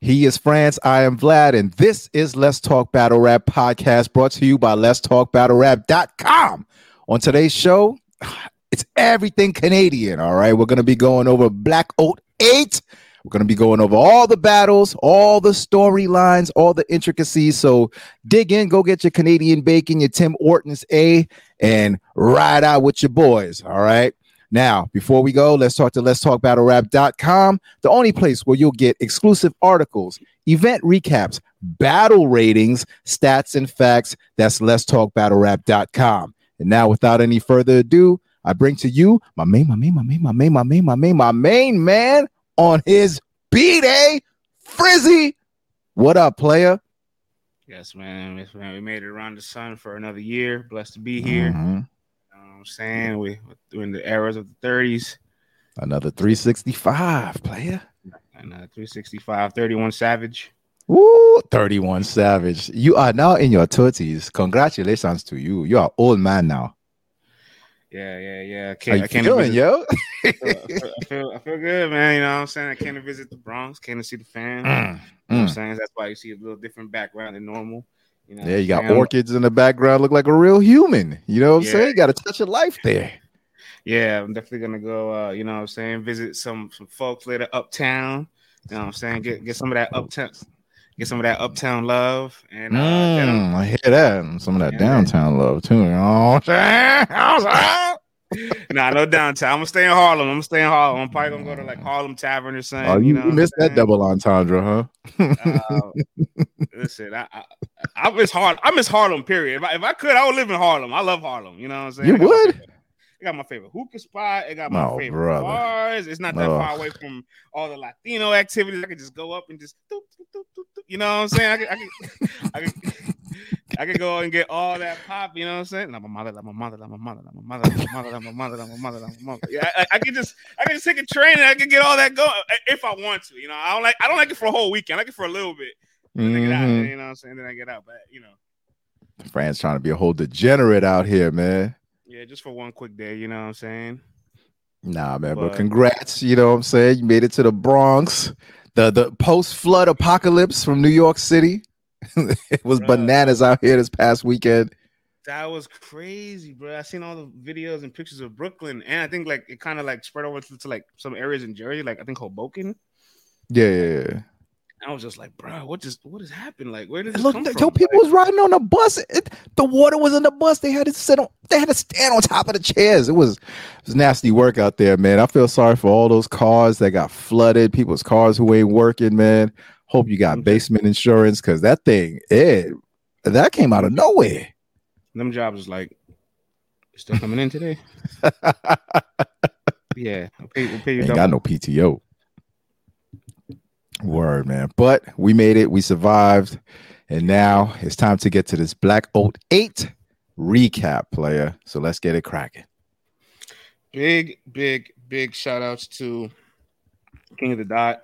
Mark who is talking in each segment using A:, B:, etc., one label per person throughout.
A: He is France. I am Vlad. And this is Let's Talk Battle Rap podcast brought to you by Let's Talk Battle Rap.com. On today's show, it's everything Canadian. All right. We're going to be going over Black Oat 8. We're going to be going over all the battles, all the storylines, all the intricacies. So dig in, go get your Canadian bacon, your Tim Hortons A, and ride out with your boys. All right. Now, before we go, let's talk to let's talk battlerap.com, the only place where you'll get exclusive articles, event recaps, battle ratings, stats, and facts. That's let's talk battlerap.com. And now, without any further ado, I bring to you my main, my main, my main, my main, my main, my main, my main man on his B day, Frizzy. What up, player?
B: Yes, man. Yes, man. We made it around the sun for another year. Blessed to be here. Mm-hmm. I'm saying? we're in the eras of the 30s.
A: Another 365 player.
B: Another 365, 31 Savage.
A: Woo, 31 Savage. You are now in your 30s. Congratulations to you. You are old man now.
B: Yeah, yeah, yeah. I
A: can't, I can't feeling, visit, yo?
B: I, feel, I, feel, I feel good, man. You know what I'm saying? I came to visit the Bronx, came to see the fans. Mm, you know mm. what I'm saying? That's why you see a little different background than normal.
A: You know, yeah, you got orchids in the background, look like a real human. You know what I'm yeah. saying? You got a touch of life there.
B: Yeah, I'm definitely gonna go. Uh, you know what I'm saying? Visit some some folks later uptown. You know what I'm saying? Get get some of that uptown, get some of that uptown love. And uh,
A: mm, I hear that. Some of that yeah. downtown love too. You know what I'm saying?
B: nah, no downtown. I'm gonna stay in Harlem. I'm gonna stay in Harlem. I'm probably gonna go to like Harlem Tavern or something. Oh,
A: you,
B: you know
A: missed that double entendre,
B: huh? uh, listen, I, I, I miss Harlem. I miss Harlem. Period. If I, if I could, I would live in Harlem. I love Harlem. You know what I'm saying?
A: You would.
B: I got my favorite hookah spot. I got my oh, favorite brother. bars. It's not that oh. far away from all the Latino activities. I could just go up and just, you know what I'm saying? I could, I could, I could, I could go and get all that pop, you know what I'm saying? Like my mother, like my mother, like my mother, like my mother, like my mother, like my mother, like my mother, like my mother. Yeah, I, I could just I could just take a train and I could get all that going if I want to. You know, I don't like I don't like it for a whole weekend. I like it for a little bit. Mm-hmm. Out, you know what I'm saying? Then I get out, but you know.
A: France trying to be a whole degenerate out here, man.
B: Yeah, just for one quick day, you know what I'm saying?
A: Nah, man, but, but congrats, you know what I'm saying? You made it to the Bronx. The the post flood apocalypse from New York City. it was bro, bananas out here this past weekend.
B: That was crazy, bro. I seen all the videos and pictures of Brooklyn, and I think like it kind of like spread over to, to, like some areas in Jersey, like I think Hoboken.
A: Yeah, yeah, yeah.
B: I was just like, bro, what just what has happened? Like, where did this
A: Look,
B: come
A: yo,
B: from?
A: people
B: like,
A: was riding on the bus. It, the water was in the bus. They had to sit on. They had to stand on top of the chairs. It was it was nasty work out there, man. I feel sorry for all those cars that got flooded. People's cars who ain't working, man. Hope you got basement insurance because that thing, it that came out of nowhere.
B: Them jobs is like still coming in today. yeah,
A: I'll pay, will pay you. Ain't got no PTO. Word, man. But we made it. We survived. And now it's time to get to this Blackout 8 recap, player. So let's get it cracking.
B: Big, big, big shout outs to King of the Dot.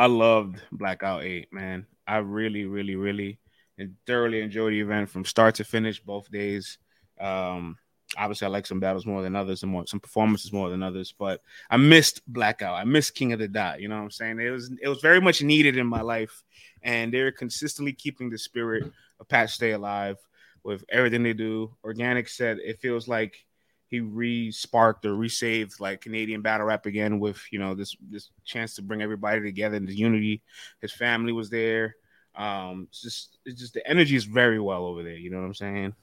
B: I loved Blackout 8, man. I really, really, really and thoroughly enjoyed the event from start to finish both days. Um, obviously I like some battles more than others and more some performances more than others, but I missed Blackout. I missed King of the Dot. You know what I'm saying? It was it was very much needed in my life, and they're consistently keeping the spirit of Pat Stay alive with everything they do. Organic said it feels like he re-sparked or resaved like Canadian battle rap again with you know this this chance to bring everybody together and the unity. His family was there. Um, it's just it's just the energy is very well over there. You know what I'm saying?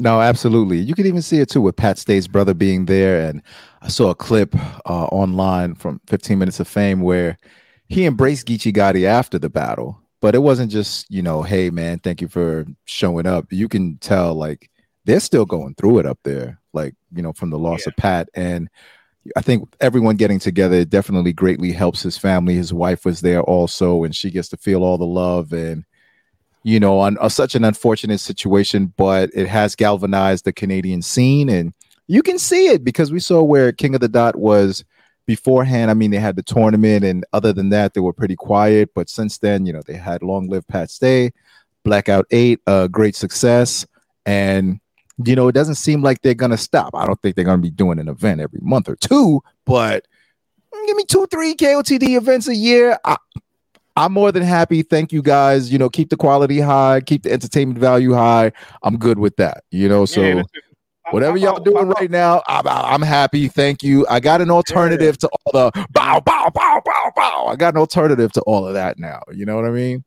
A: No, absolutely. You can even see it too with Pat Stay's brother being there. And I saw a clip uh, online from 15 Minutes of Fame where he embraced Geechi Gotti after the battle. But it wasn't just, you know, hey, man, thank you for showing up. You can tell, like, they're still going through it up there, like, you know, from the loss yeah. of Pat. And I think everyone getting together definitely greatly helps his family. His wife was there also, and she gets to feel all the love. And you know, on uh, such an unfortunate situation, but it has galvanized the Canadian scene. And you can see it because we saw where King of the Dot was beforehand. I mean, they had the tournament, and other than that, they were pretty quiet. But since then, you know, they had Long Live Pat Stay, Blackout 8, a uh, great success. And, you know, it doesn't seem like they're going to stop. I don't think they're going to be doing an event every month or two, but give me two, three KOTD events a year. I, I'm more than happy. Thank you guys. You know, keep the quality high, keep the entertainment value high. I'm good with that. You know, so. Yeah, Whatever y'all doing right now, I'm, happy. Thank you. I got an alternative yeah. to all the bow, bow, bow, bow, bow. I got an alternative to all of that now. You know what I mean?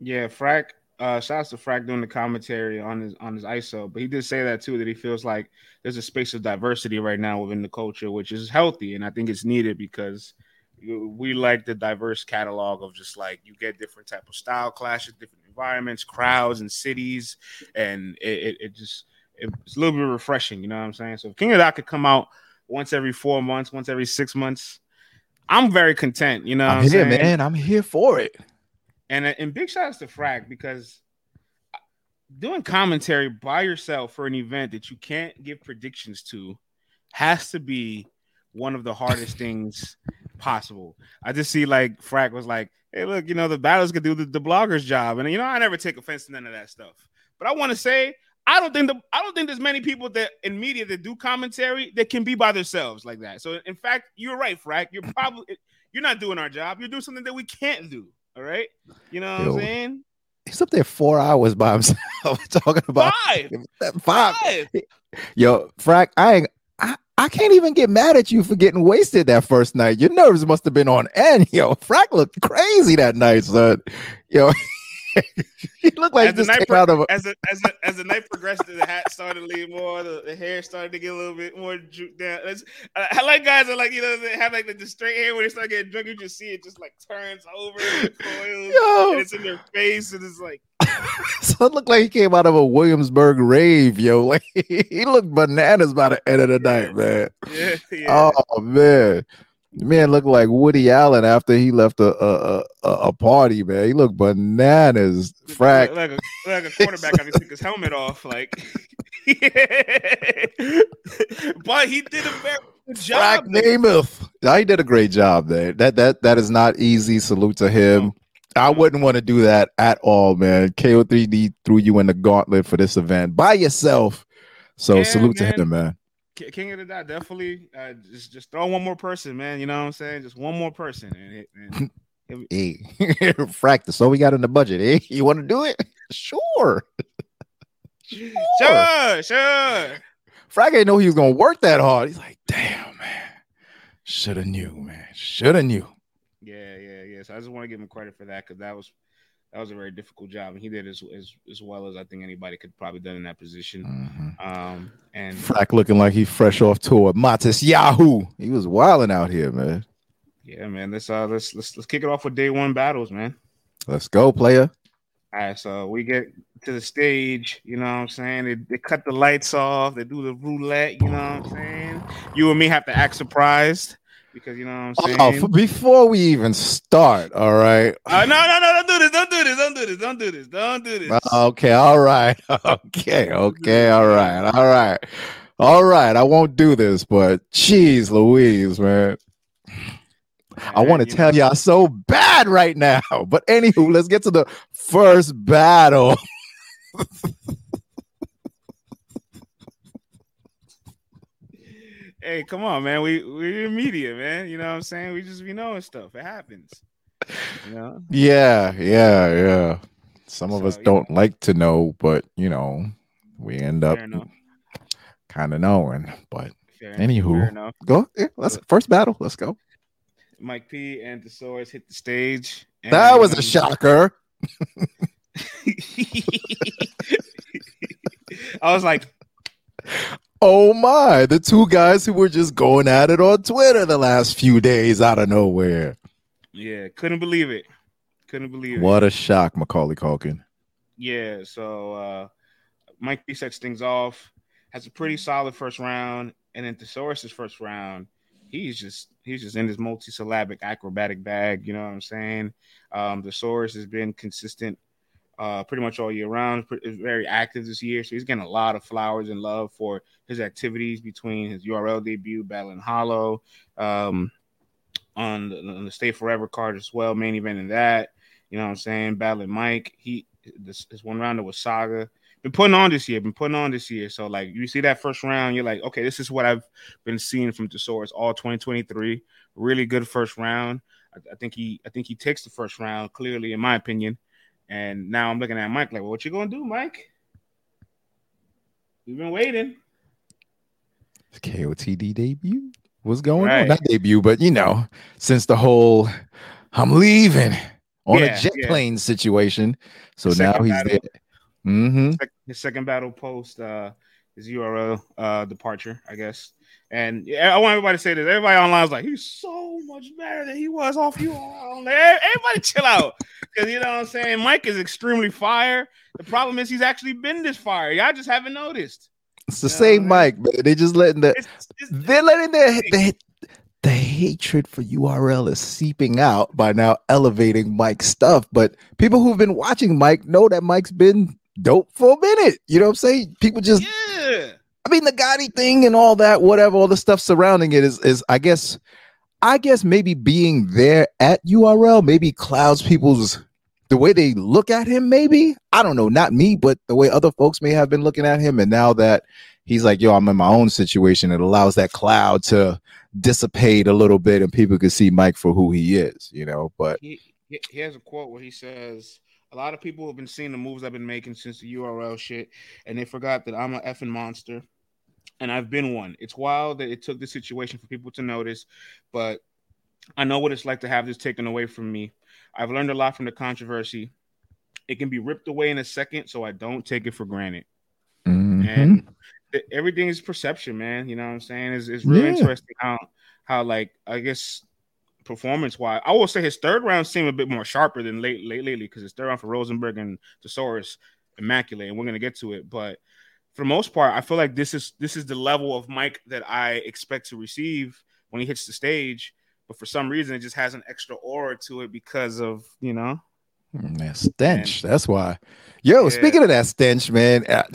B: Yeah, Frack. Uh, shouts to Frack doing the commentary on his on his ISO, but he did say that too that he feels like there's a space of diversity right now within the culture, which is healthy, and I think it's needed because we like the diverse catalog of just like you get different type of style clashes, different environments, crowds, and cities, and it, it, it just it's a little bit refreshing, you know what I'm saying? So if King of Dot could come out once every four months, once every six months, I'm very content, you know. I'm,
A: I'm here, saying? man. I'm here for it.
B: And uh, and big shout outs to Frag because doing commentary by yourself for an event that you can't give predictions to has to be one of the hardest things possible. I just see like Frag was like, hey, look, you know, the battles could do the, the blogger's job. And you know, I never take offense to none of that stuff. But I want to say I don't think the I don't think there's many people that in media that do commentary that can be by themselves like that. So in fact, you're right, Frack. You're probably you're not doing our job. You're doing something that we can't do. All right. You know what Yo, I'm saying?
A: He's up there four hours by himself talking about
B: five.
A: Five. five. Yo, Frack, I ain't I, I can't even get mad at you for getting wasted that first night. Your nerves must have been on end. Yo, Frack looked crazy that night, son. Yo, he looked like
B: as the night pro- a- as, the, as, the, as the night progressed, the hat started to lean more, the, the, hair started to get a little bit more drooped down. I, I, like guys that like you know they have like the, the, straight hair when they start getting drunk, you just see it just like turns over, and coils, yo. and it's in their face, and it's like.
A: so it looked like he came out of a Williamsburg rave, yo. Like he looked bananas by the end of the night, man.
B: Yeah, yeah.
A: Oh man. Man looked like Woody Allen after he left a a, a, a party, man. He looked bananas. Frack.
B: Like, a, like a quarterback having to take his helmet off. Like but he did a very good job.
A: Frack Namath. He did a great job there. That that that is not easy. Salute to him. Oh. I wouldn't want to do that at all, man. KOTD threw you in the gauntlet for this event by yourself. So yeah, salute man. to him, man.
B: King of the Dot, definitely. Uh, just just throw one more person, man. You know what I'm saying? Just one more person. And, and,
A: and hey, frack. That's all we got in the budget. Eh? You want to do it? Sure.
B: sure. Sure, sure.
A: Frack didn't know he was gonna work that hard. He's like, damn, man. Should have knew, man. Should have knew.
B: Yeah, yeah, yeah. So I just want to give him credit for that because that was that was a very difficult job, and he did as as, as well as I think anybody could probably done in that position. Mm-hmm. Um, and
A: Frack looking like he's fresh off tour. Matisyahu, he was wilding out here, man.
B: Yeah, man. Let's uh let's let's let's kick it off with day one battles, man.
A: Let's go, player.
B: All right, so we get to the stage, you know what I'm saying? They, they cut the lights off, they do the roulette, you know what I'm saying? You and me have to act surprised because you know what I'm oh, saying.
A: Oh, before we even start, all right.
B: Uh, no, no, no! Don't do this! Don't do this! Don't do this! Don't do this! Don't do this!
A: Okay, all right, okay, okay, all right, all right, all right. I won't do this, but jeez, Louise, man. I want to tell know. y'all so bad right now. But anywho, let's get to the first battle.
B: hey, come on, man. We we're in media, man. You know what I'm saying? We just be knowing stuff. It happens. You know?
A: Yeah, yeah, yeah. Some of so, us don't like to know, but you know, we end up kind of knowing. But Fair anywho, enough. go. Yeah, let's first battle. Let's go.
B: Mike P and the Saurus hit the stage.
A: that was a shocker.
B: I was like,
A: Oh my, the two guys who were just going at it on Twitter the last few days out of nowhere.
B: Yeah, couldn't believe it. Couldn't believe
A: what it. What a shock, Macaulay Culkin.
B: Yeah, so uh Mike P sets things off, has a pretty solid first round, and then The Saurus' first round, he's just he's just in his multi-syllabic acrobatic bag, you know what I'm saying? Um The Saurus has been consistent uh, pretty much all year round. Is very active this year, so he's getting a lot of flowers and love for his activities between his URL debut, Battling Hollow, um, on, the, on the Stay Forever card as well, main event in that. You know what I'm saying? Battling Mike, he this, this one rounder was Saga. Been putting on this year, been putting on this year. So like you see that first round, you're like, okay, this is what I've been seeing from The Saurus all 2023. Really good first round. I, I, think he I think he takes the first round clearly, in my opinion. And now I'm looking at Mike like, well, what you gonna do, Mike? We've been waiting.
A: KOTD debut. What's going right. on? Not debut, but you know, since the whole I'm leaving on yeah, a jet yeah. plane situation. So now he's battle. there. Mm-hmm.
B: His second battle post uh his URL uh departure, I guess. And yeah, I want everybody to say this. Everybody online is like, he's so much better than he was off URL. Everybody chill out. Because you know what I'm saying? Mike is extremely fire. The problem is he's actually been this fire. Y'all just haven't noticed.
A: It's the you same know, Mike, man. They just letting the it's, it's, they're letting their, the the hatred for URL is seeping out by now elevating Mike's stuff. But people who've been watching Mike know that Mike's been dope for a minute. You know what I'm saying? People just yeah. I mean the Gotti thing and all that, whatever, all the stuff surrounding it is is I guess I guess maybe being there at URL maybe clouds people's the way they look at him, maybe. I don't know, not me, but the way other folks may have been looking at him. And now that he's like, yo, I'm in my own situation, it allows that cloud to dissipate a little bit and people can see Mike for who he is, you know. But
B: he, he has a quote where he says, a lot of people have been seeing the moves I've been making since the URL shit, and they forgot that I'm an effing monster, and I've been one. It's wild that it took this situation for people to notice, but I know what it's like to have this taken away from me. I've learned a lot from the controversy. It can be ripped away in a second, so I don't take it for granted. Mm-hmm. And everything is perception, man. You know what I'm saying? It's, it's real yeah. interesting how how like I guess performance wise, I will say his third round seemed a bit more sharper than late, late lately because his third round for Rosenberg and The Saurus immaculate, and we're gonna get to it. But for the most part, I feel like this is this is the level of Mike that I expect to receive when he hits the stage. But for some reason, it just has an extra aura to it because of you know
A: mm, that stench. And, That's why. Yo, yeah. speaking of that stench, man. Uh,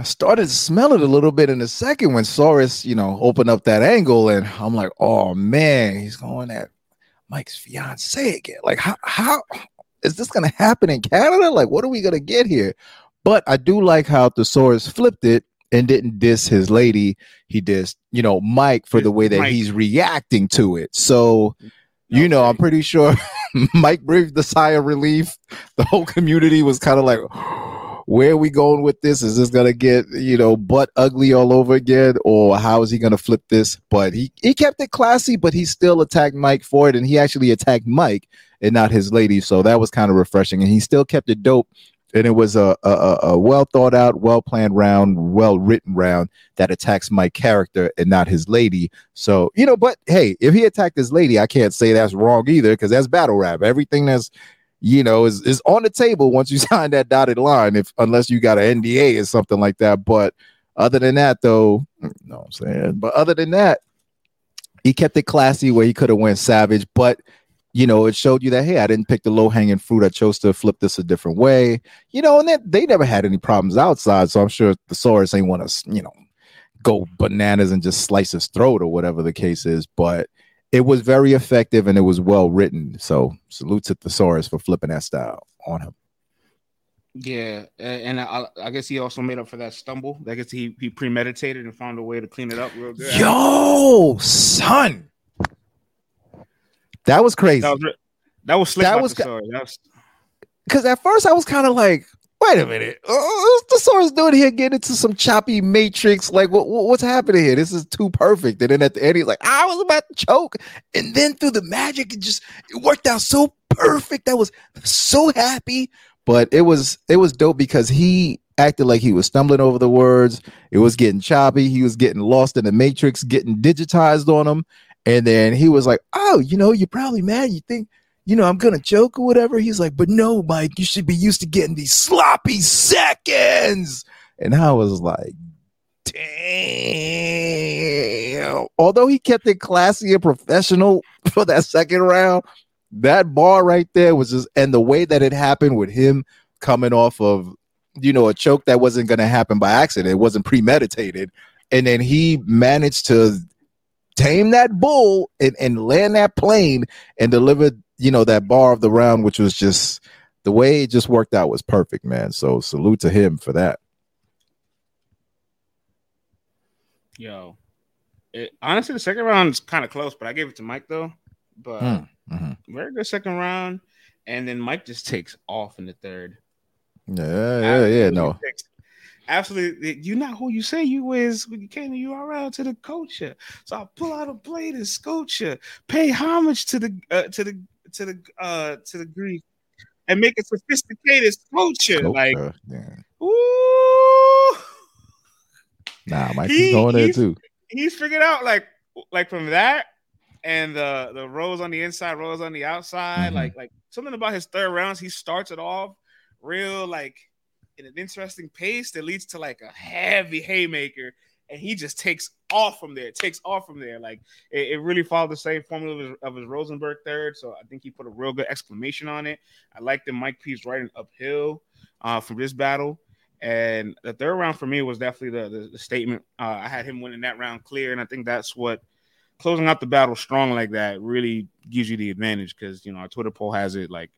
A: I started to smell it a little bit in a second when Saurus, you know, opened up that angle, and I'm like, oh man, he's going at Mike's fiance again. Like, how how is this gonna happen in Canada? Like, what are we gonna get here? But I do like how The Saurus flipped it and didn't diss his lady. He dissed, you know, Mike for the way that Mike. he's reacting to it. So, you know, I'm pretty sure Mike breathed a sigh of relief. The whole community was kind of like, where are we going with this? Is this gonna get you know butt ugly all over again, or how is he gonna flip this? But he he kept it classy, but he still attacked Mike for it, and he actually attacked Mike and not his lady. So that was kind of refreshing, and he still kept it dope. And it was a, a, a well thought out, well planned round, well written round that attacks my character and not his lady. So, you know, but hey, if he attacked his lady, I can't say that's wrong either because that's battle rap. Everything that's you know, is, is on the table once you sign that dotted line, if unless you got an NDA or something like that. But other than that, though, mm, you know what I'm saying? But other than that, he kept it classy where he could have went savage, but you know, it showed you that hey, I didn't pick the low hanging fruit. I chose to flip this a different way. You know, and then they never had any problems outside, so I'm sure the Saurus ain't want to, you know, go bananas and just slice his throat or whatever the case is. But it was very effective and it was well written. So salute to The Saurus for flipping that style on him.
B: Yeah, and I, I, guess he also made up for that stumble. I guess he he premeditated and found a way to clean it up real good.
A: Yo, son, that was crazy.
B: That was, that was slick. That was
A: because at first I was kind of like, wait a minute, uh, what's the Saurus doing here? Getting into some choppy matrix, like what, what's happening here? This is too perfect. And then at the end, he's like, I was about to choke, and then through the magic, it just it worked out so perfect. I was so happy, but it was it was dope because he acted like he was stumbling over the words. It was getting choppy. He was getting lost in the matrix, getting digitized on him. And then he was like, "Oh, you know, you're probably mad. You think." You know, I'm gonna joke or whatever. He's like, but no, Mike, you should be used to getting these sloppy seconds. And I was like, damn. Although he kept it classy and professional for that second round, that bar right there was just, and the way that it happened with him coming off of, you know, a choke that wasn't gonna happen by accident, it wasn't premeditated. And then he managed to tame that bull and, and land that plane and deliver you know, that bar of the round, which was just the way it just worked out was perfect, man. So salute to him for that.
B: Yo, it, honestly, the second round is kind of close, but I gave it to Mike though. but mm-hmm. very good second round. And then Mike just takes off in the third.
A: Yeah, yeah, yeah. No,
B: takes, absolutely. You not who you say you is when you came to URL to the culture. So I pull out a blade and sculpture, pay homage to the uh, to the to the uh to the Greek, and make a sophisticated sculpture. Like, yeah. ooh,
A: nah, Mike's he, going there too.
B: He's figured out like like from that and the the rows on the inside, rows on the outside, mm-hmm. like like something about his third rounds. He starts it off real like in an interesting pace that leads to like a heavy haymaker, and he just takes off from there. It takes off from there. Like it, it really followed the same formula of his, of his, Rosenberg third. So I think he put a real good exclamation on it. I like the Mike P's riding uphill uh, from this battle. And the third round for me was definitely the, the, the statement. Uh, I had him winning that round clear, and I think that's what closing out the battle strong like that really gives you the advantage because you know our Twitter poll has it like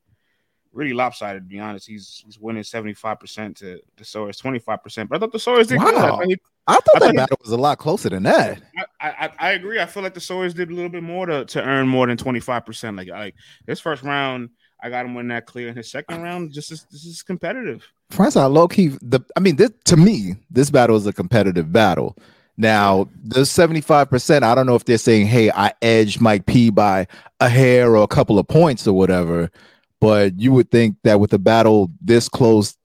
B: really lopsided. To be honest, he's he's winning seventy five percent to the Saurus twenty five percent. But I thought the Saurus did wow. I
A: thought, I thought I that battle was a lot closer than that.
B: I, I, I agree. I feel like the Saurus did a little bit more to, to earn more than twenty five percent. Like like this first round, I got him winning that clear. In his second round, just is, this is competitive.
A: France, I low key the. I mean, this, to me, this battle is a competitive battle. Now, the 75%, I don't know if they're saying, hey, I edged Mike P by a hair or a couple of points or whatever. But you would think that with a battle this close,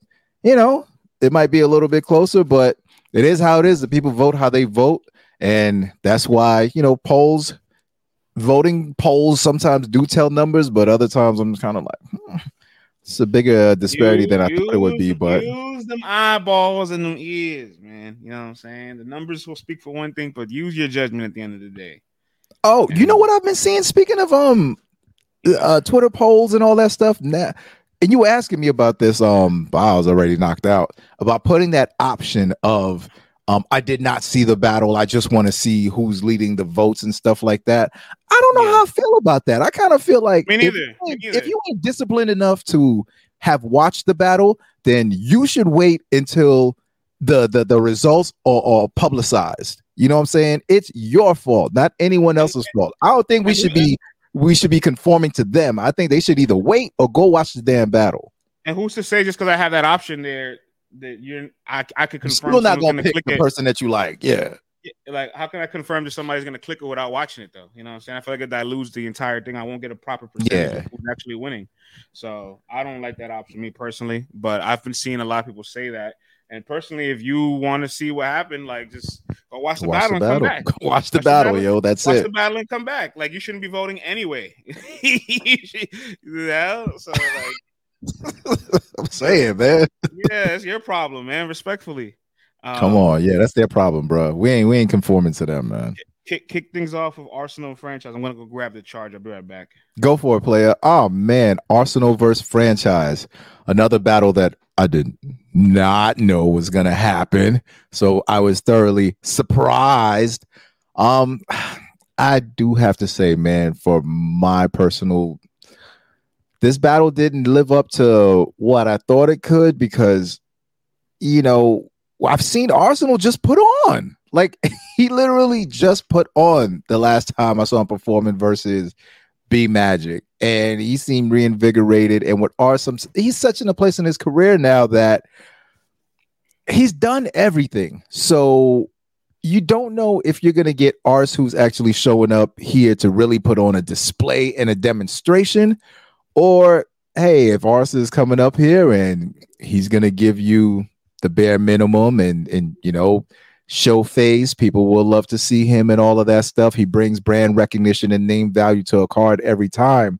A: you know, it might be a little bit closer, but it is how it is. The people vote how they vote. And that's why, you know, polls, voting polls sometimes do tell numbers, but other times I'm kind of like, hmm, it's a bigger disparity than I thought it would be. But
B: use them eyeballs and them ears, man. You know what I'm saying? The numbers will speak for one thing, but use your judgment at the end of the day.
A: Oh, you know what I've been seeing? Speaking of um uh, Twitter polls and all that stuff. Now, and you were asking me about this. Um, I was already knocked out about putting that option of um, I did not see the battle. I just want to see who's leading the votes and stuff like that. I don't know yeah. how I feel about that. I kind of feel like
B: Me neither.
A: If,
B: Me neither.
A: if you ain't disciplined enough to have watched the battle, then you should wait until the the, the results are, are publicized. You know what I'm saying? It's your fault, not anyone else's fault. I don't think we should be we should be conforming to them. I think they should either wait or go watch the damn battle.
B: And who's to say just because I have that option there that you're I, I could confirm
A: you're still not gonna pick the it. person that you like. Yeah.
B: Like, how can I confirm that somebody's gonna click it without watching it though? You know what I'm saying? I feel like it dilutes the entire thing. I won't get a proper percentage yeah. of who's actually winning. So I don't like that option, me personally. But I've been seeing a lot of people say that. And personally, if you want to see what happened, like just go watch the watch battle the and battle. come back.
A: watch, watch the, battle, battle, yo. That's
B: watch
A: it.
B: the battle and come back. Like you shouldn't be voting anyway. yeah. So like
A: I'm saying, man.
B: yeah, it's your problem, man. Respectfully.
A: Um, Come on, yeah, that's their problem, bro. We ain't we ain't conforming to them, man.
B: Kick, kick things off of Arsonal franchise. I'm gonna go grab the charge. I'll be right back.
A: Go for it, player. Oh man, Arsonal versus franchise. Another battle that I did not know was to happen. So I was thoroughly surprised. Um, I do have to say, man, for my personal, this battle didn't live up to what I thought it could because, you know, I've seen Arsonal just put on. Like he literally just put on the last time I saw him performing versus B Magic and he seemed reinvigorated. And what are some? He's such in a place in his career now that he's done everything. So you don't know if you're going to get Ars who's actually showing up here to really put on a display and a demonstration, or hey, if Ars is coming up here and he's going to give you the bare minimum and and you know show face. People will love to see him and all of that stuff. He brings brand recognition and name value to a card every time.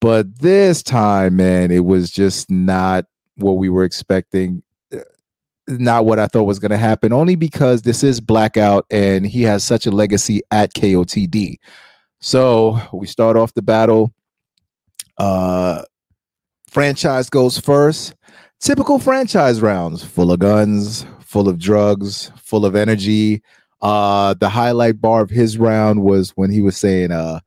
A: But this time, man, it was just not what we were expecting. Uh, not what I thought was going to happen, only because this is Blackout and he has such a legacy at KOTD. So we start off the battle. Uh, franchise goes first. Typical franchise rounds, full of guns, full of drugs, full of energy. Uh, the highlight bar of his round was when he was saying, uh,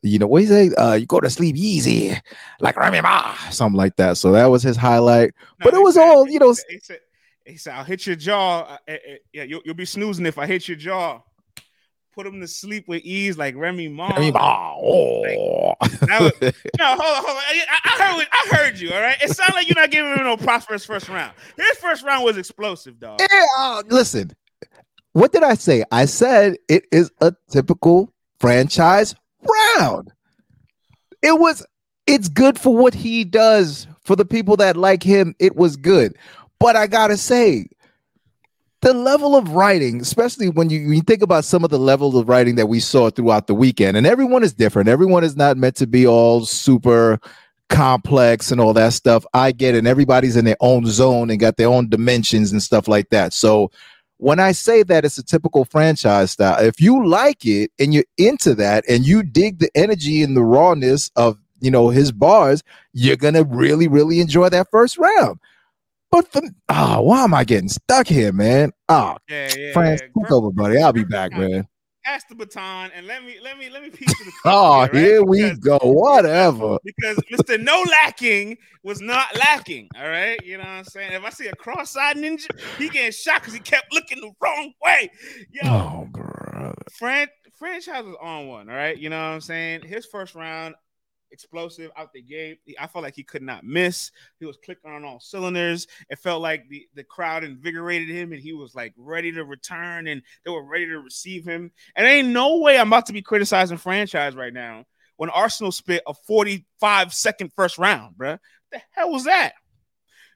A: you know, what he say? Uh, you go to sleep easy, like Remy Ma, something like that. So that was his highlight. No, but it was
B: said,
A: all, you know.
B: He said, he said, I'll hit your jaw. Uh, uh, uh, yeah, you'll, you'll be snoozing if I hit your jaw. Put him to sleep with ease like Remy Ma.
A: Remy Ma. Oh.
B: Like, was, no, hold on, hold on. I, I, heard, I heard you. All right. It sounds like you're not giving him no prosperous first round. His first round was explosive, dog.
A: Yeah. Uh, listen, what did I say? I said it is a typical franchise round. It was. It's good for what he does for the people that like him. It was good, but I gotta say, the level of writing, especially when you, when you think about some of the levels of writing that we saw throughout the weekend, and everyone is different. Everyone is not meant to be all super complex and all that stuff. I get it. And everybody's in their own zone and got their own dimensions and stuff like that. So when I say that it's a typical franchise style, if you like it and you're into that and you dig the energy and the rawness of you know his bars, you're gonna really, really enjoy that first round. But for oh, ah, why am I getting stuck here, man? Oh, yeah, yeah, France, yeah. take over, buddy. I'll be back, man.
B: Pass the baton and let me let me let me piece to the
A: Oh, here, right? here we go. Whatever.
B: Because Mr. No lacking was not lacking. All right. You know what I'm saying? If I see a cross-eyed ninja, he getting shot because he kept looking the wrong way. Yo, oh, brother. Fran- franchise was on one. All right. You know what I'm saying? His first round, explosive out the gate. I felt like he could not miss. He was clicking on all cylinders. It felt like the, the crowd invigorated him and he was like ready to return and they were ready to receive him. And ain't no way I'm about to be criticizing franchise right now when Arsonal spit a 45 second first round, bro. The hell was that?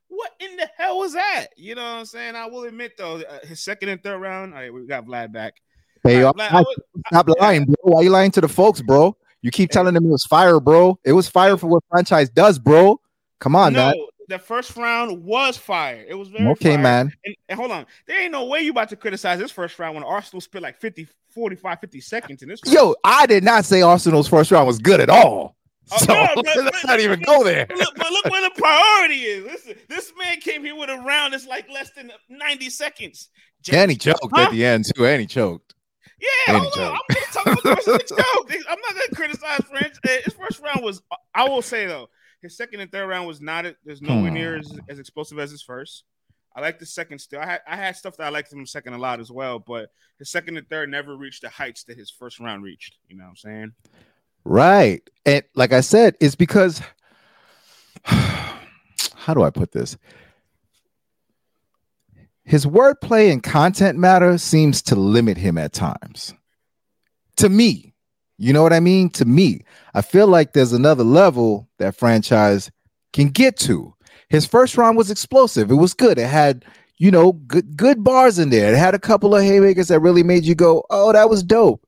B: What in the hell was that? You know what I'm saying? I will admit though, uh, his second and third round. All right, we got Vlad back.
A: Hey, right, Vlad, was, stop lying, bro. Why you lying to the folks, bro? You keep telling them it was fire, bro. It was fire for what franchise does, bro. Come on, no, man.
B: The first round was fire. It was very
A: okay,
B: fire.
A: man.
B: And, and, hold on, there ain't no way you about to criticize this first round when Arsonal spit like 50, 45, 50 seconds in this.
A: Round. Yo, I did not say Arsonal's first round was good at all. Oh, so no, but, let's but, not even go there.
B: Look, but look where the priority is. Listen, this man came here with a round that's like less than 90 seconds.
A: and he choked huh? at the end too, and he choked.
B: Yeah, hold on. I'm gonna talk about the rest of the joke. I'm not gonna criticize French. Uh, his first round was, I will say though, his second and third round was not. There's nowhere near as, as explosive as his first. I like the second still. I had I had stuff that I liked from second a lot as well, but his second and third never reached the heights that his first round reached. You know what I'm saying?
A: Right. And like I said, it's because how do I put this? His wordplay and content matter seems to limit him at times. To me, you know what I mean? To me, I feel like there's another level that franchise can get to. His first round was explosive. It was good. It had, you know, good good bars in there. It had a couple of haymakers that really made you go, "Oh, that was dope."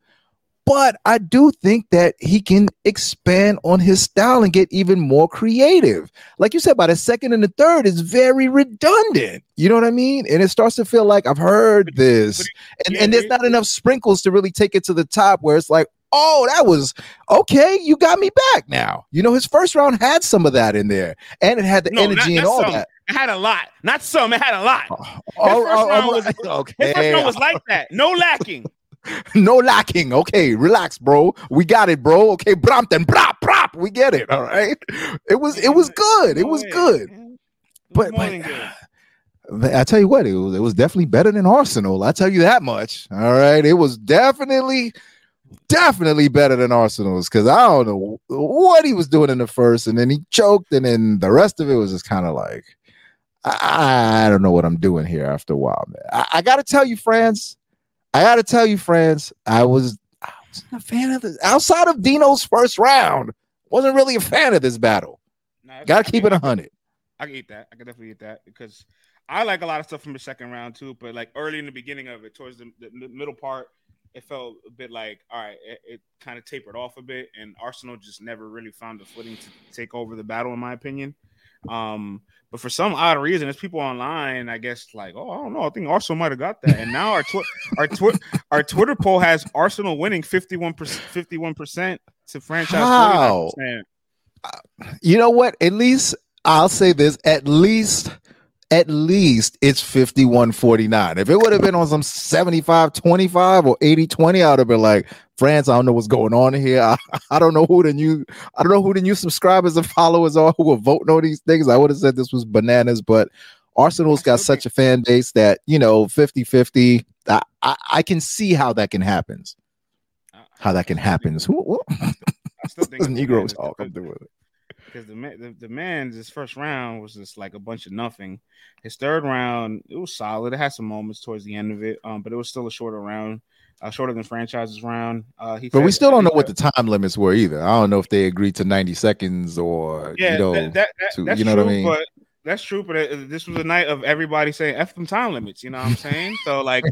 A: But I do think that he can expand on his style and get even more creative. Like you said, by the second and the third is very redundant. You know what I mean? And it starts to feel like I've heard this. And, and there's not enough sprinkles to really take it to the top where it's like, oh, that was okay. You got me back now. You know, his first round had some of that in there, and it had the no, energy not, not and all
B: some.
A: that.
B: It had a lot, not some. It had a lot. Uh, oh, oh, oh, oh, was, okay. His first round was like that, no lacking.
A: no lacking. Okay, relax, bro. We got it, bro. Okay, Brampton, brap, prop. We get it. All right. It was it was good. It was good. But, but I tell you what, it was it was definitely better than Arsonal. I tell you that much. All right. It was definitely definitely better than Arsonal's because I don't know what he was doing in the first, and then he choked, and then the rest of it was just kind of like I, I, don't know what I'm doing here after a while, man. I, I got to tell you, friends, I got to tell you, friends, I was I wasn't a fan of this. Outside of Dino's first round, wasn't really a fan of this battle. Nah, got to keep it a hundred.
B: I can eat that. I can definitely eat that because I like a lot of stuff from the second round too. But like early in the beginning of it, towards the, the middle part, it felt a bit like all right, it, it kind of tapered off a bit, and Arsonal just never really found the footing to take over the battle, in my opinion. Um, but for some odd reason, there's people online, I guess, like, oh, I don't know, I think Arsonal might have got that. And now our twi- our twi- our Twitter poll has Arsonal winning fifty one percent, 51 percent to franchise. How?
A: You know what? At least I'll say this: at least at least it's 51-49. If it would have been on some 75-25 or 80-20, I would have been like, France, I don't know what's going on here. I, I, don't know who the new I don't know who the new subscribers and followers are who are voting on these things. I would have said this was bananas, but Arsonal's got such a fan base that, you know, 50-50. I, I, I can see how that can happen. how that can happen.
B: I still think it's the
A: Negro
B: man
A: talk. I'm doing it.
B: Because the man, the, the man's his first round was just like a bunch of nothing. His third round, it was solid. It had some moments towards the end of it, um, but it was still a shorter round, uh, shorter than franchise's round. Uh, he
A: But we still don't know what the time limits were either. I don't know if they agreed to 90 seconds or
B: yeah,
A: you know.
B: that, that, that-
A: to-
B: that's
A: you know
B: true,
A: what I mean?
B: but that's true. But uh, this was a night of everybody saying "f them time limits." You know what I'm saying? so like.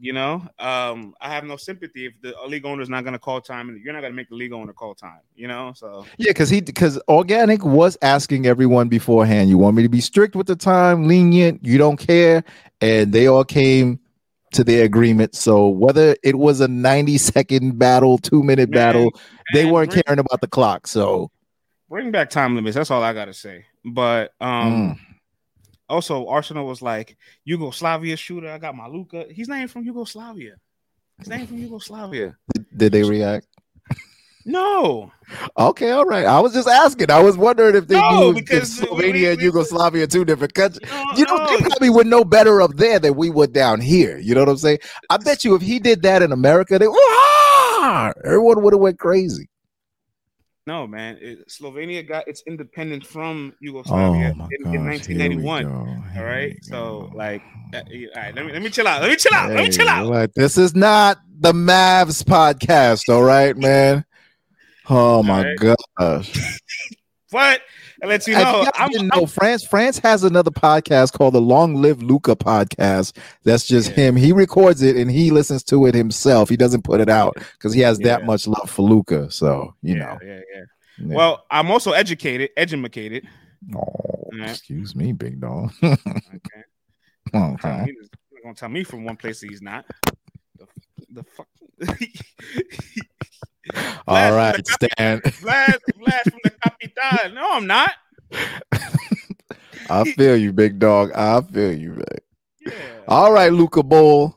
B: You know, um, I have no sympathy if the league owner is not going to call time, and you're not going to make the league owner call time. You know, so
A: Yeah, because he because organic was asking everyone beforehand, you want me to be strict with the time, lenient, you don't care, and they all came to their agreement. So whether it was a 90 second battle, two minute
B: Man,
A: battle, they weren't
B: bring-
A: caring about the clock. So
B: bring back time limits. That's all I gotta say. But um,
A: Mm.
B: Also Arsonal was like Yugoslavia shooter. I got my Luka. He's even from Yugoslavia. He's not even from Yugoslavia.
A: did they react?
B: No,
A: Okay, all right. I was just asking. I was wondering if they
B: No,
A: knew
B: because
A: if
B: we-
A: Slovenia
B: we-
A: and Yugoslavia are two different countries.
B: no,
A: You know,
B: no.
A: they probably would know better up there than we would down here. You know what I'm saying? I bet you if he did that in America, they everyone would have went crazy.
B: No, man. It, Slovenia got its independence from Yugoslavia
A: Oh
B: in, in 1991. All right, so like, uh, all right, let me let me chill out. Let me chill out. Let me chill out.
A: Like, this is not the Mavs podcast, all right, man. Oh my
B: right.
A: gosh!
B: But I let you know. I'm,
A: didn't know, France France has another podcast called the Long Live Luka podcast. That's just
B: Yeah.
A: him. He records it and he listens to it himself. He doesn't put it out because he has that much love for Luka. So you
B: yeah,
A: know.
B: yeah, yeah.
A: yeah.
B: Well, I'm also educated, educated.
A: oh,
B: Yeah.
A: excuse me, big dog.
B: Okay.
A: Okay.
B: gonna tell me from one place that he's not. The, the fuck.
A: All right, Stan.
B: Vlad, Vlad from the Capital. No, I'm not.
A: I feel you, big dog. I feel you, man.
B: Yeah.
A: All right, Luka Bowl.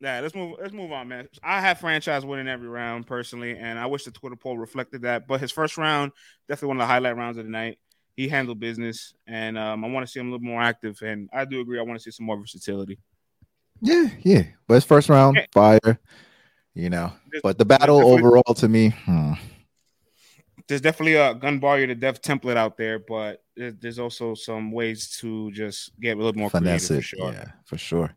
B: Nah, let's move. Let's move on, man. I have franchise winning every round personally, and I wish the Twitter poll reflected that. But his first round, definitely one of the highlight rounds of the night. He handled business, and um, I want to see him a little more active. And I do agree. I want to see some more versatility.
A: Yeah, yeah. But his first round,
B: Yeah.
A: fire. You know,
B: There's-
A: but the battle overall to me, hmm.
B: there's definitely a gun bar you to death template out there, but there's also some ways to just get a little more
A: finesse
B: creative
A: it.
B: for sure.
A: Yeah, for sure.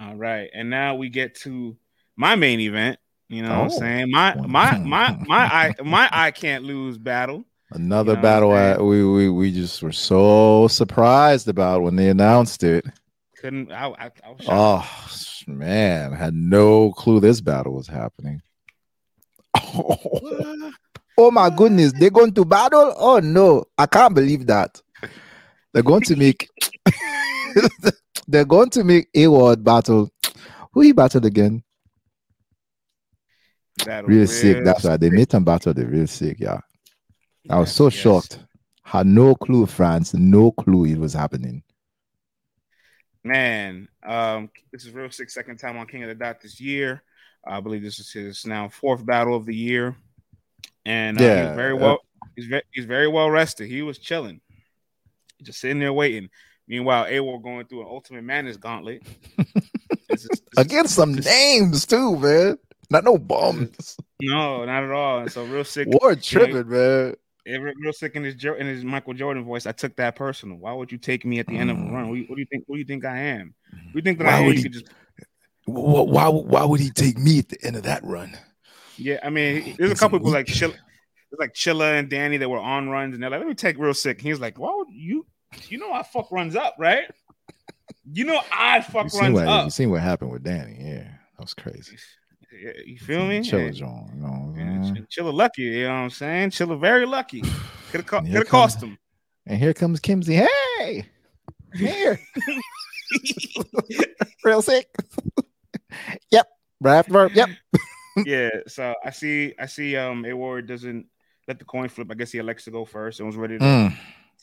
B: All right, and now we get to my main event. You know what I'm
A: Oh.
B: saying? My my my my I my I can't lose battle.
A: Another
B: You know
A: battle I, we, we we just were so surprised about when they announced it.
B: Couldn't I? I, I.
A: Oh man, I had no clue this battle was happening. Oh, oh my goodness, they're going to battle? Oh no, I can't believe that. They're going to make they're going to make A.Ward battle. Who he battled again?
B: Battle
A: Real Sikh. That's right. They made them battle the Real Sikh. Yeah. I was so
B: yes.
A: shocked. Had no clue, France. No clue it was happening.
B: Man, um, this is Real Sikh. Second time on King of the Dot this year. I believe this is his now fourth battle of the year, and uh,
A: Yeah,
B: he's very
A: uh,
B: well. He's very, he's very well rested. He was chilling, just sitting there waiting. Meanwhile, A.Ward going through an Ultimate Madness gauntlet It's just- it's
A: Against some
B: just-
A: names too, man. Not no bums.
B: No, not at all. And so Real Sikh.
A: War tripping, man.
B: Yeah, real Real Sikh in his in his Michael Jordan voice. I took that personal. Why would you take me at the end of a
A: Mm.
B: run? What do, you, what do you think? What do you think I am? Do you think that
A: Why
B: I
A: would
B: You
A: he-
B: could just
A: Why, why, would he take me at the end of that run?
B: yeah. I mean, there's a couple people like Chilla, there's like Chilla and Danny that were on runs, and they're like, "Let me take Real Sikh." He was like, "Why would you? You know I fuck runs up, right? You know I fuck runs
A: what, you
B: up.
A: seen what happened with Danny? Yeah, that was crazy.
B: Yeah, You feel me?
A: Chill,
B: And-
A: John. You know,
B: and
A: man.
B: Ch- Chilla lucky. You know what I'm saying? Chilla very lucky. Could have co-
A: And
B: could
A: here
B: have cost him.
A: And here comes Kimsey. Hey, here, Real Sikh. yep, right after verb. Yep.
B: yeah, so I see I see um A Ward doesn't let the coin flip. I guess he elects to go first and was ready to
A: Mm.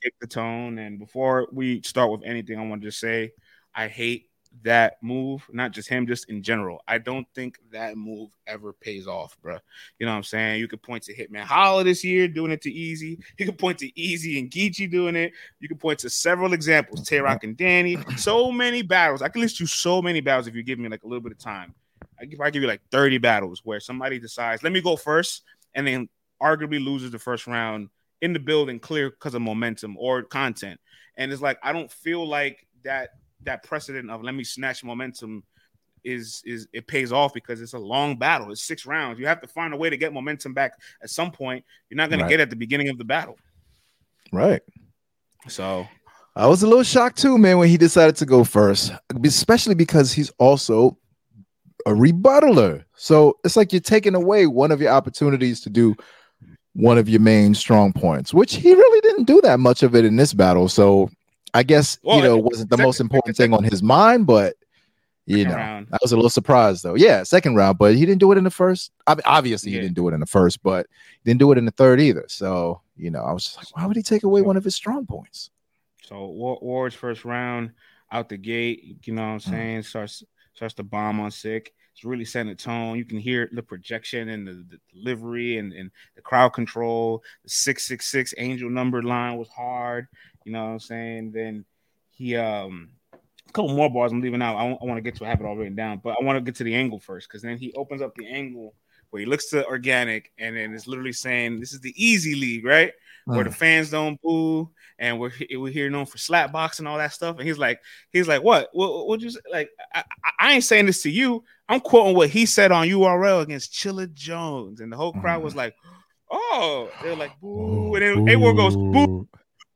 B: take the tone. And before we start with anything, I want to just say I hate that move, not just him, just in general. I don't think that move ever pays off, bro. You know what I'm saying? You could point to Hitman Holla this year doing it to Easy. You could point to Easy and Geechi doing it. You could point to several examples, Tay Roc and Danny. So many battles. I can list you so many battles if you give me like a little bit of time. I give I give you like 30 battles where somebody decides, let me go first, and then arguably loses the first round in the building clear because of momentum or content. And it's like I don't feel like that that precedent of let me snatch momentum is is it pays off because it's a long battle. It's six rounds. You have to find a way to get momentum back at some point. You're not going right. to get at the beginning of the battle.
A: Right.
B: So
A: I was a little shocked too, man, when he decided to go first, especially because he's also a rebuttaler. So it's like you're taking away one of your opportunities to do one of your main strong points, which he really didn't do that much of it in this battle. So I guess well, you know wasn't the second, most important second, thing on his mind, but you know round. I was a little surprised though. Yeah, second round, but he didn't do it in the first. I mean, obviously yeah. he didn't do it in the first, but he didn't do it in the third either. So you know, I was just like, why would he take away one of his strong points?
B: So Ward's first round out the gate, you know what I'm hmm. saying, mm. starts starts to bomb on Sikh. It's really setting the tone. You can hear the projection and the, the delivery and, and the crowd control. The 666 angel number line was hard. You know what I'm saying? Then he um a couple more bars I'm leaving out. I want to get to I have it all written down, but I want to get to the angle first because then he opens up the angle where he looks to Organik and then it's literally saying this is the easy league, right? Where uh-huh. the fans don't boo and we're we're here known for slap box and all that stuff. And he's like, he's like, what? What would you say? like? I, I, ain't saying this to you. I'm quoting what he said on URL against Chilla Jones, and the whole crowd was mm-hmm. like, oh, they're like, boo, and then A Ward goes, boo.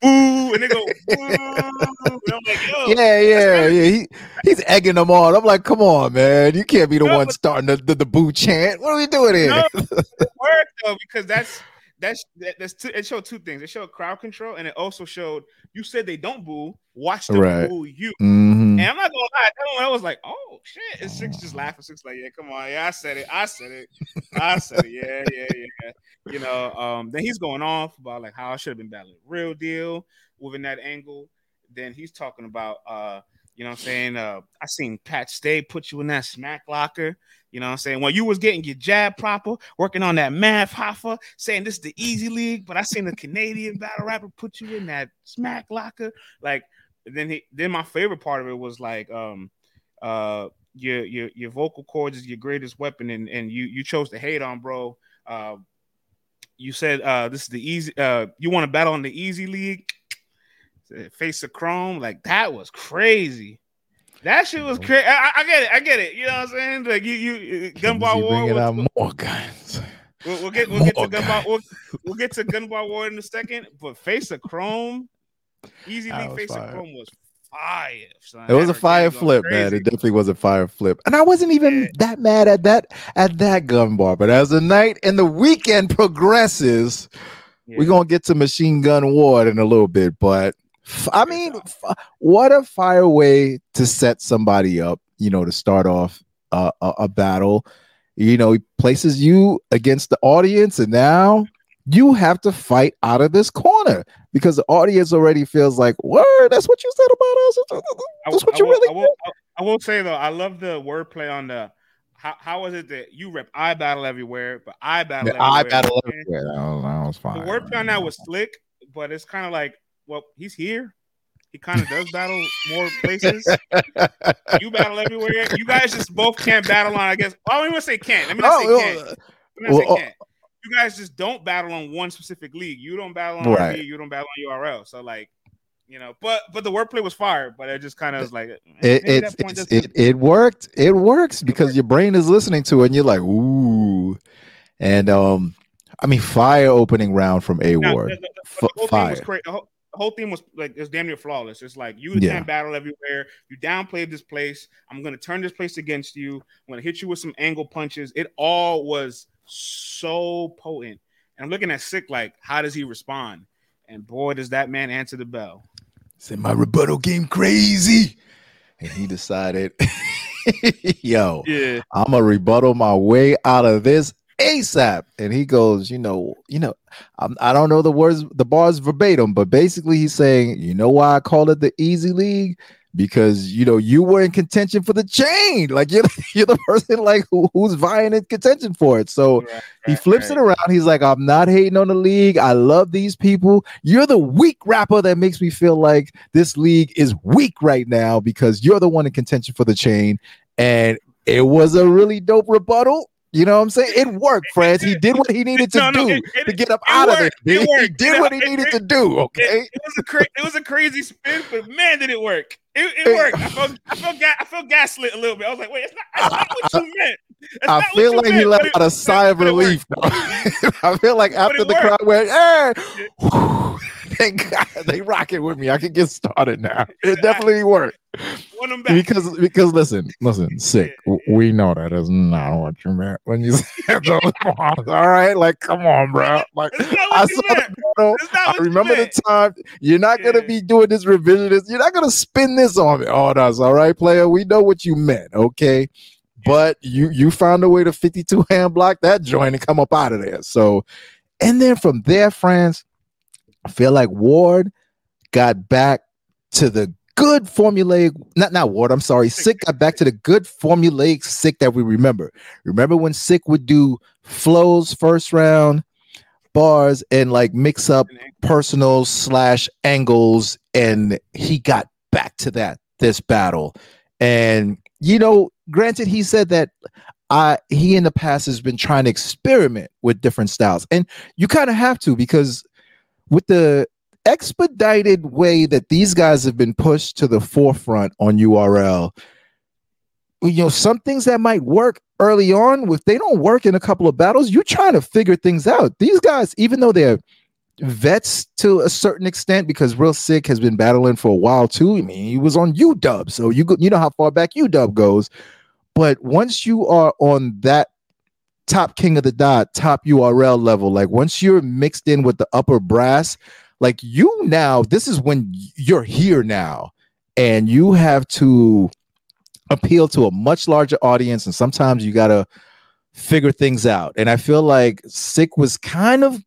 B: Boo, and they go, boo.
A: Like, yeah, yeah, yeah. He, he's egging them on. I'm like, come on, man. You can't be the no, one starting the, the, the, boo chant. What are we doing here? No,
B: it worked though, because that's that's that, that's two, it showed two things. It showed crowd control, and it also showed you said they don't boo. Watch them right. boo you.
A: Mm-hmm.
B: And I'm not gonna lie, that I was like, oh shit. And six just laughing. Six like, yeah, come on, yeah, I said it, I said it, I said it, yeah, yeah, yeah. You know, um, then he's going off about like how I should have been battling real deal within that angle. Then he's talking about uh you know what I'm saying? Uh, I seen Pat Stay put you in that smack locker. You know what I'm saying? When you was getting your jab proper, working on that math hoffa, saying this is the easy league, but I seen a Canadian battle rapper put you in that smack locker. Like then he then my favorite part of it was like um uh your your your vocal cords is your greatest weapon and and you you chose to hate on bro. Uh you said uh this is the easy uh you want to battle on the easy league Eh, face of chrome like that was crazy that shit was mm-hmm. crazy I, I, get it i get it you know what i'm saying like you you eh, gunbar war
A: bringing out more guns
B: we'll, we'll, get we'll get to gunbar we'll, we'll, get to gunbar war in a second but face of chrome easy league face fire. of chrome was fire son.
A: it was a fire flip crazy. man it definitely was a fire flip and i wasn't even yeah. that mad at that at that gun bar but as the night and the weekend progresses yeah. we're gonna get to machine gun ward in a little bit but I mean, what a fire way to set somebody up, you know, to start off a, a, battle. You know, he places you against the audience, and now you have to fight out of this corner because the audience already feels like, "Word, that's what you said about us. That's what I, you
B: I
A: will, really."
B: I will, I will say though, I love the wordplay on the. How, how was it that you rep I battle everywhere, but I battle
A: everywhere. I battle everywhere. That was, that was fine.
B: The wordplay on that was slick, but it's kind of like well, he's here. He kind of does battle more places. you battle everywhere. You guys just both can't battle on. I guess. Well, I don't even say can't. Let me not oh, say can't. Uh, me well, uh, can't. You guys just don't battle on one specific league. You don't battle on right. you don't battle on URL. So like, you know, but but the wordplay was fire. But it just kind of was like eh,
A: it it, it, it it worked. It works because your brain is listening to it, and you're like, ooh, and um. I mean, fire opening round from A Ward. fire
B: whole thing was like it's damn near flawless. It's like you yeah. can't battle everywhere. You downplayed this place. I'm gonna turn this place against you. I'm gonna hit you with some angle punches. It all was so potent. And I'm looking at Sikh like, how does he respond? And boy, does that man answer the bell.
A: Said my rebuttal game crazy. And he decided, yo, yeah. I'm gonna rebuttal my way out of this ASAP. And he goes, you know, you know, I'm, I do not know the words, the bars verbatim, but basically he's saying, you know why I call it the easy league? Because you know you were in contention for the chain, like you're you're the person like who, who's vying in contention for it. So right, he flips right. it around. He's like, I'm not hating on the league. I love these people. You're the weak rapper that makes me feel like this league is weak right now because you're the one in contention for the chain. And it was a really dope rebuttal. You know what I'm saying? It worked, France. He did what he needed to no, no, do it, it, to get up out worked. of there. He, he did what he needed to do. Okay.
B: It, was a cra- it was a crazy spin, but man, did it work! It, it worked. I felt I felt ga- I felt gaslit a little bit. I was like, wait, it's not, not what you meant.
A: I feel like meant, he let out a sigh of relief. I feel like after the crowd went, hey, thank God they rocking with me. I can get started now. It definitely worked. Because because listen, listen, Sikh. We know that is not what you meant when you said those All right, like come on, bro. Like I saw the photo. I remember the time. You're not gonna be doing this revisionist. You're not gonna spin this on me. Oh, that's all right, player. We know what you meant. Okay but you you found a way to 52 hand block that joint and come up out of there. So, and then from there, friends, I feel like Ward got back to the good formulaic, not not Ward, I'm sorry, Sikh got back to the good formulaic Sikh that we remember. Remember when Sikh would do flows first round, bars, and like mix up personal slash angles, and he got back to that this battle. And you know, granted, he said that uh, he in the past has been trying to experiment with different styles, and you kind of have to because with the expedited way that these guys have been pushed to the forefront on URL, you know, some things that might work early on, if they don't work in a couple of battles, you're trying to figure things out. These guys, even though they're vets to a certain extent, because Real Sikh has been battling for a while too. I mean, he was on UW, so you go, you know how far back UW goes. But once you are on that top king of the dot, top URL level. Like once you're mixed in with the upper brass, like you now, this is when you're here now, and you have to appeal to a much larger audience. And sometimes you gotta figure things out. And I feel like Sikh was kind of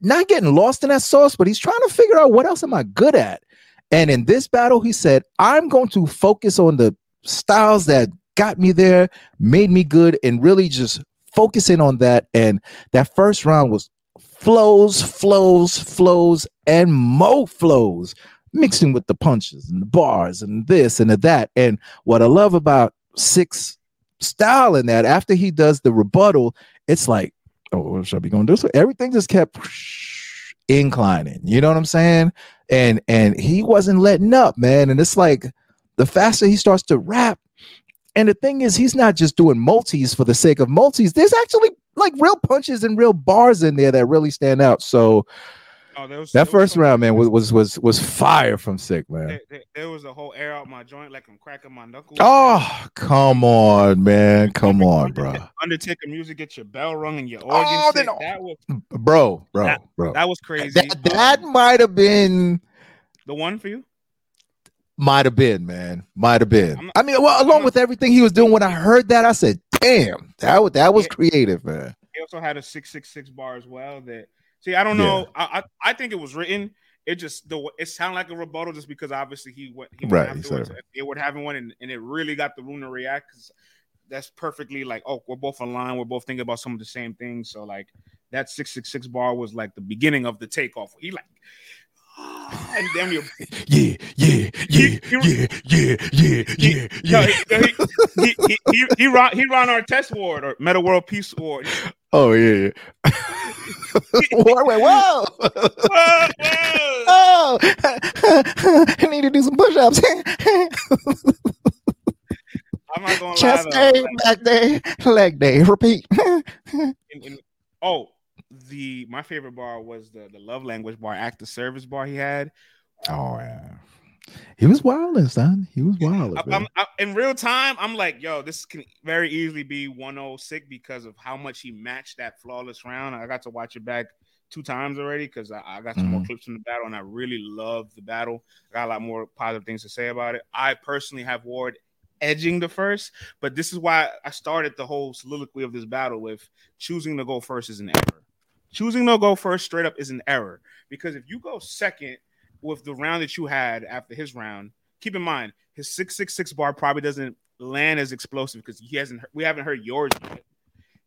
A: not getting lost in that sauce, but he's trying to figure out what else am I good at. And in this battle, he said, I'm going to focus on the styles that got me there, made me good, and really just focusing on that. And that first round was flows, flows, flows, and mo flows, mixing with the punches and the bars and this and the that. And what I love about Six style in that, after he does the rebuttal, it's like, oh, what should I be going to do? So everything just kept inclining. You know what I'm saying? And and he wasn't letting up, man. And it's like the faster he starts to rap, and the thing is, he's not just doing multis for the sake of multis. There's actually like real punches and real bars in there that really stand out. So oh, was, that first round, man, was, was was was fire from Sikh, man.
B: There, there, there, was a whole air out my joint, like I'm cracking my knuckles.
A: Oh, come on, man, come on, bro.
B: Undertaker music, get your bell rung and your organ. Oh, then,
A: that was, bro, bro,
B: that,
A: bro.
B: That was crazy.
A: That, that might have been
B: the one for you.
A: Might have been, man. Might have been. I mean, well, along with everything he was doing, when I heard that, I said, "Damn, that that was creative, man."
B: He also had a six six six bar as well. That see, I don't know. Yeah. I, I, I think it was written. It just the it sounded like a rebuttal just because obviously he went he went right, afterwards. It would have one, and, and it really got the room to react because that's perfectly like, oh, we're both aligned. We're both thinking about some of the same things. So like that six six six bar was like the beginning of the takeoff. He like and damn you.
A: Yeah, yeah, yeah, yeah, yeah, yeah, yeah, yeah.
B: he, he, he, he, run he Ron Artest ward or Meta World Peace Ward.
A: Oh yeah. yeah. whoa, whoa, whoa. whoa, whoa. Oh, I need to do some push-ups.
B: I'm not gonna
A: Chest lie. day, back day, leg day. Repeat.
B: in, in, oh, the my favorite bar was the the love language bar, act of service bar he had.
A: Oh yeah. He was wilding, son. He was wild.
B: in real time, I'm like, yo, this can very easily be 106 because of how much he matched that flawless round. I got to watch it back two times already because I, I, got some mm-hmm. more clips from the battle and I really love the battle. I got a lot more positive things to say about it. I personally have Ward edging the first, but this is why I started the whole soliloquy of this battle with choosing to go first is an error. Choosing to go first straight up is an error because if you go second with the round that you had after his round, keep in mind his 666 bar probably doesn't land as explosive because he hasn't we haven't heard yours yet.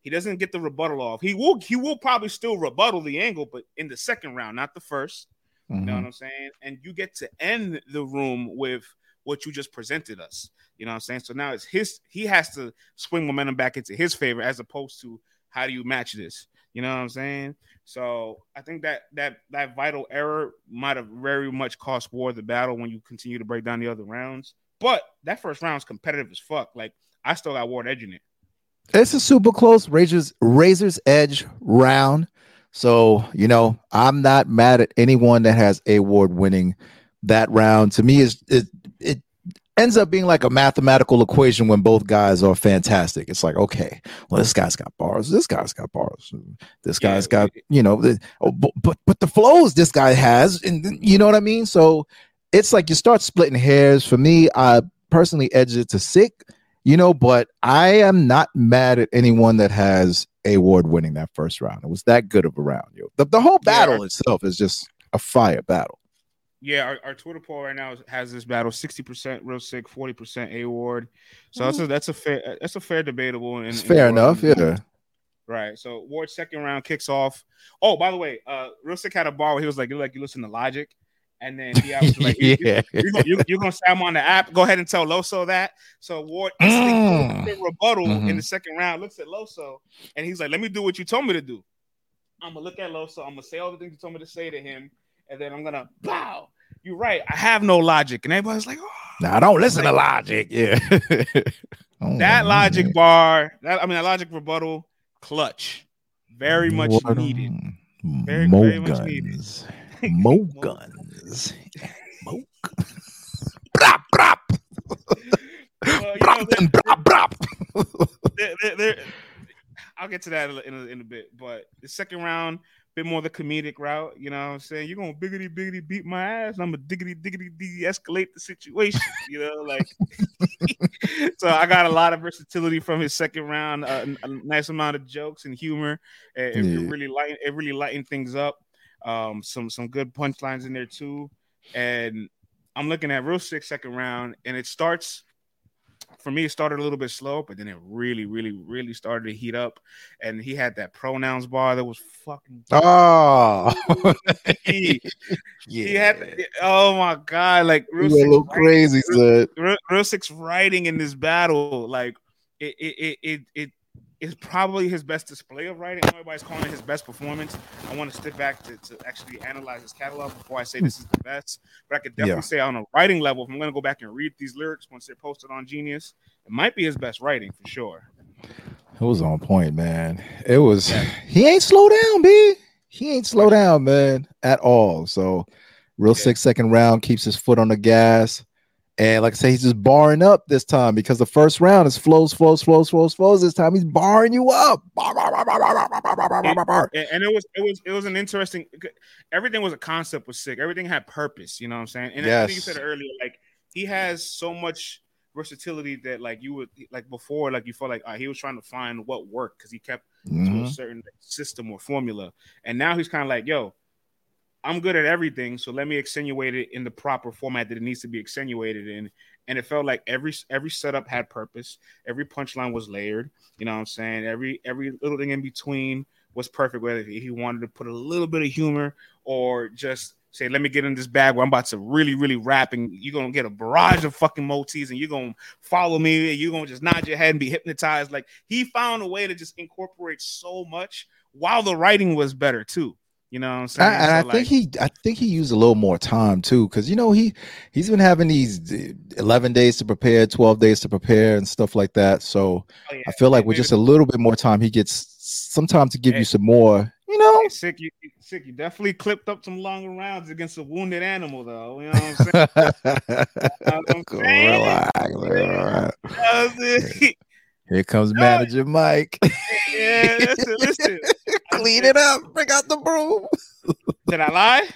B: He doesn't get the rebuttal off. He will he will probably still rebuttal the angle, but in the second round, not the 1st mm-hmm. You know what mm-hmm. I'm saying? And you get to end the room with what you just presented us. You know what I'm saying? So now it's his he has to swing momentum back into his favor as opposed to how do you match this? You know what I'm saying? So I think that that that vital error might have very much cost Ward the battle when you continue to break down the other rounds. But that first round is competitive as fuck. Like I still got Ward edging it.
A: It's a super close razors razors edge round. So you know I'm not mad at anyone that has a Ward winning that round. To me, is it ends up being like a mathematical equation when both guys are fantastic. It's like, okay, well, this guy's got bars, this guy's got bars, this guy's yeah, got, you know, the, oh, but but the flows this guy has, and you know what I mean. So it's like you start splitting hairs. For me, I personally edge it to Sikh, you know, but I am not mad at anyone that has a award winning that first round. It was that good of a round, yo. The, the whole battle yeah. itself is just a fire battle.
B: Yeah, our, our Twitter poll right now has this battle 60% Real Sikh, 40% A Ward. So mm-hmm. that's a that's a fair that's a fair debatable and
A: it's fair enough, yeah.
B: Right. So Ward's second round kicks off. Oh, by the way, uh Real Sikh had a bar where he was like, you like you listen to Logic. And then he was like, yeah. you, are you, you, gonna say I'm on the app. Go ahead and tell Loso that. So Ward mm. rebuttal mm-hmm. in the second round looks at Loso and he's like, Let me do what you told me to do. I'm gonna look at Loso, I'm gonna say all the things you told me to say to him and then I'm gonna bow. You're right. I have no logic, and everybody's like, oh.
A: "No, I don't listen like, to logic." Yeah,
B: oh, that logic man. bar. That I mean, that logic rebuttal, clutch, very much what needed.
A: Very, Mo very guns. much needed. Mo guns. Mo. brap brap. Well, brap brap.
B: They're, they're, I'll get to that in a, in a bit, but the second round bit more the comedic route. You know what I'm saying? You're gonna biggity biggity beat my ass. I'm a diggity diggity de-escalate the situation. You know, like so I got a lot of versatility from his second round, uh, a nice amount of jokes and humor. It, yeah. really light it really lightened things up. Um, some some good punchlines in there too. And I'm looking at real six second round, and it starts for me, it started a little bit slow, but then it really, really, really started to heat up. And he had that pronouns bar that was fucking.
A: Oh,
B: he, yeah. he had. Oh my god! Like
A: real a little crazy,
B: real, real, real six writing in this battle, like it, it, it, it is probably his best display of writing. Everybody's calling it his best performance. I want to step back to, to actually analyze his catalog before I say this is the best. But I could definitely yeah. say on a writing level, if I'm going to go back and read these lyrics once they're posted on Genius, it might be his best writing for sure.
A: It was on point, man. It was. Yeah. He ain't slow down, b. He ain't slow down, man, at all. So, real yeah. six second round keeps his foot on the gas. And like I say, he's just barring up this time because the first round is flows, flows, flows, flows, flows. This time he's barring you up.
B: and, and, it was it was it was an interesting everything was a concept was sick. Everything had purpose, you know what I'm saying? And yes. I think you said earlier, like he has so much versatility that like you would like before, like you felt like uh, he was trying to find what worked because he kept mm-hmm. to a mm-hmm. certain system or formula. And now he's kind of like, yo, I'm good at everything, so let me accentuate it in the proper format that it needs to be accentuated in. And it felt like every every setup had purpose. Every punchline was layered. You know what I'm saying? Every every little thing in between was perfect. Whether he wanted to put a little bit of humor or just say, "Let me get in this bag where I'm about to really, really rap," and you're gonna get a barrage of fucking motifs, and you're gonna follow me, and you're gonna just nod your head and be hypnotized. Like he found a way to just incorporate so much while the writing was better too. You know what I'm saying? I,
A: and so I like, think he, I think he used a little more time too, because you know he he's been having these eh, 11 days to prepare, 12 days to prepare, and stuff like that. So oh yeah, I feel like with just a little bit more time, he gets some time to give hey, you some more. You know,
B: hey, Sikh, you, Sikh. You definitely clipped up some longer rounds against a wounded animal, though. You know what I'm saying?
A: Relax, Here comes manager Mike.
B: yeah, listen, listen.
A: Clean it up. Bring out the broom.
B: Did I lie?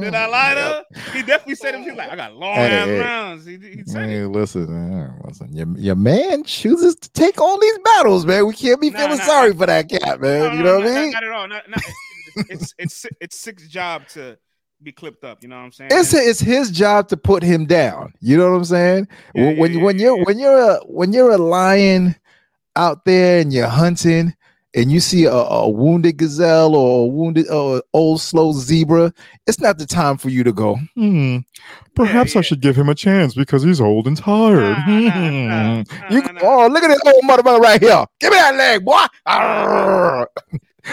B: Did I lie mm, to? He definitely said it. He's like, I got long hey, ass hey, rounds. He, he said hey,
A: listen, man, listen. Your, your man chooses to take all these battles, man. We can't be nah, feeling nah, sorry nah. for that cat, man. No, you know no, what I mean?
B: Not, at all. Not, not, it's it's it's six job to be clipped up. You know what I'm saying?
A: It's it's his job to put him down. You know what I'm saying? Yeah, when yeah, when yeah, you're when you're a when you're a lion out there and you're hunting and you see a, a wounded gazelle or a wounded or old slow zebra, it's not the time for you to go. Hmm, perhaps yeah, yeah. I should give him a chance because he's old and tired. Nah, hmm. nah, nah, you oh look at this old motherfucker right here. Give me that leg, boy.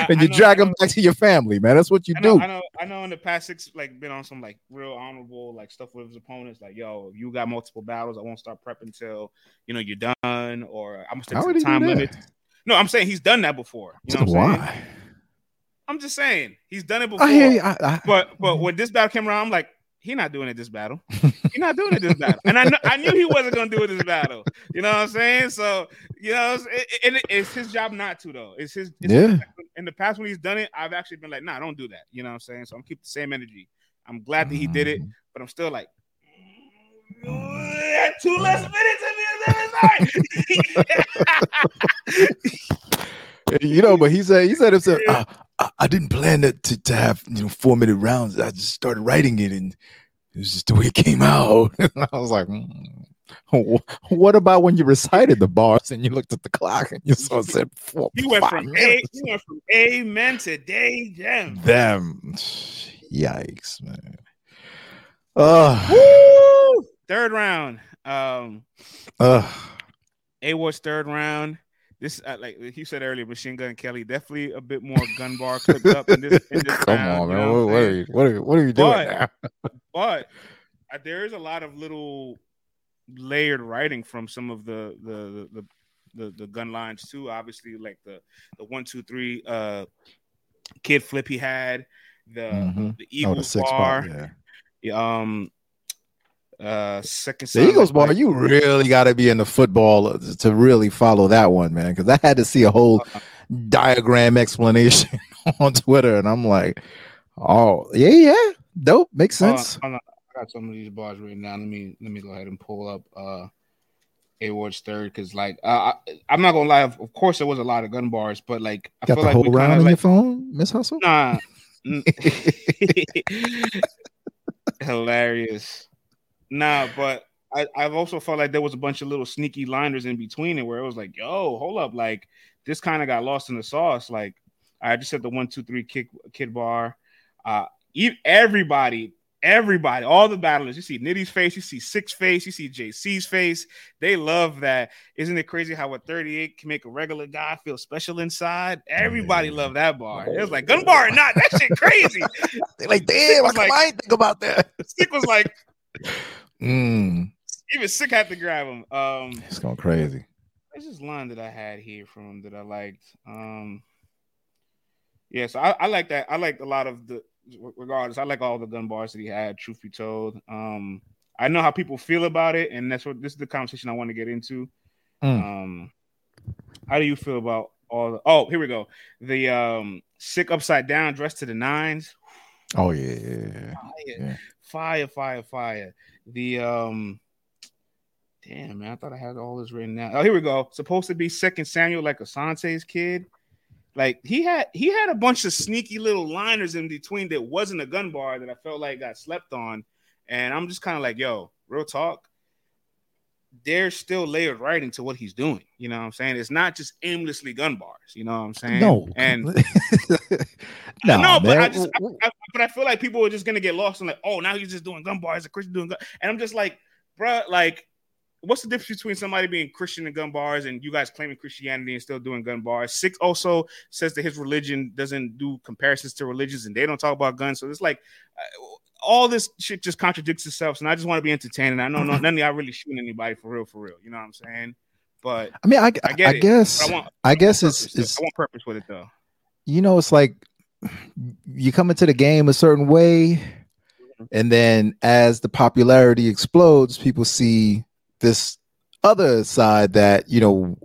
A: and you know, drag them back to your family, man. That's what you
B: I
A: know,
B: do. I know. I know. In the past six, like, been on some like real honorable like stuff with his opponents. Like, yo, you got multiple battles. I won't start prepping until you know you're done, or I'm gonna stick to the time limit. No, I'm saying he's done that before. You know why? Saying? I'm just saying he's done it before. I hear you. I, I, but but when this battle came around, I'm like, he's not doing it this battle. He's not doing it this battle. And I know I knew he wasn't gonna do it this battle. You know what I'm saying? So you know, it, it, it's his job not to though. It's his. It's
A: yeah. His,
B: in the past when he's done it, I've actually been like, nah, don't do that. You know what I'm saying? So I'm keep the same energy. I'm glad that he did it, mm. but I'm still like, mm, two less minutes
A: you know, but he said he said himself, I, I, didn't plan to, to, to have you know four minute rounds. I just started writing it and it was just the way it came out. I was like, mm. what about when you recited the bars and you looked at the clock and you saw it said four?
B: You went from a, you went from amen to day jam.
A: Them, yikes, man. Uh,
B: Third round. Um,
A: uh,
B: A Ward's third round. This, uh, like you said earlier, Machine Gun Kelly definitely a bit more gun bar cooked up in this. In this
A: Come round, on, man. You know what, what, are you, what, are, what are you doing but, now?
B: but uh, there is a lot of little layered writing from some of the the the, the, the gun lines too. Obviously, like the the one two three uh kid flip he had, the mm-hmm. the Eagles oh, the bar, yeah. um uh second
A: the Eagles bar, you really got to be in the football to really follow that one, man. Because I had to see a whole uh, diagram explanation on Twitter, and I'm like, oh yeah, yeah, dope, makes sense.
B: Uh, I got some of these bars written down. Let me let me go ahead and pull up uh A Ward's third because like uh, I, I'm not gonna lie. Of course, there was a lot of gun bars, but like
A: I got feel the like whole round on like, your phone, Miss Hustle.
B: Nah. Hilarious. Nah, but I, I've also felt like there was a bunch of little sneaky liners in between it where it was like, yo, hold up, like this kind of got lost in the sauce. Like I just said the one, two, three kick kid bar. Uh everybody everybody, all the battlers. You see Nitty's face, you see Six face, you see JC's face. They love that. Isn't it crazy how a 38 can make a regular guy feel special inside? Everybody yeah. loved that bar. It was like gun bar or not, that shit crazy.
A: They're like, damn, I, like, I ain't think about that.
B: Sikh was like,
A: mm.
B: even Sikh had to grab him. Um,
A: it's going crazy.
B: There's this line that I had here from that I liked. Um, yeah, so I, I like that. I like a lot of the regardless, I like all the gun bars that he had. Truth be told, um, I know how people feel about it, and that's what this is the conversation I want to get into. Mm. Um, how do you feel about all? The, oh, here we go. The um, sick upside down, dressed to the nines.
A: Oh yeah, yeah,
B: fire, fire, fire, fire. The um, damn man, I thought I had all this written down. Oh, here we go. Supposed to be second Samuel, like Asante's kid. Like he had he had a bunch of sneaky little liners in between that wasn't a gun bar that I felt like got slept on. And I'm just kind of like, yo, real talk. There's still layered writing to what he's doing. You know what I'm saying? It's not just aimlessly gun bars. You know what I'm saying?
A: No.
B: And no, no but I just, I, I, but I feel like people are just gonna get lost and like, oh, now he's just doing gun bars, a Christian doing gun, and I'm just like, bro, like what's the difference between somebody being Christian and gun bars and you guys claiming Christianity and still doing gun bars? Six also says that his religion doesn't do comparisons to religions and they don't talk about guns. So it's like uh, all this shit just contradicts itself. And I just want to be entertaining. I know no, none of y'all really shooting anybody for real, for real. You know what I'm saying? But
A: I mean, I, I, I, I guess, I, want, I guess it's, it's,
B: I want purpose with it though.
A: You know, it's like you come into the game a certain way, and then as the popularity explodes, people see this other side that you know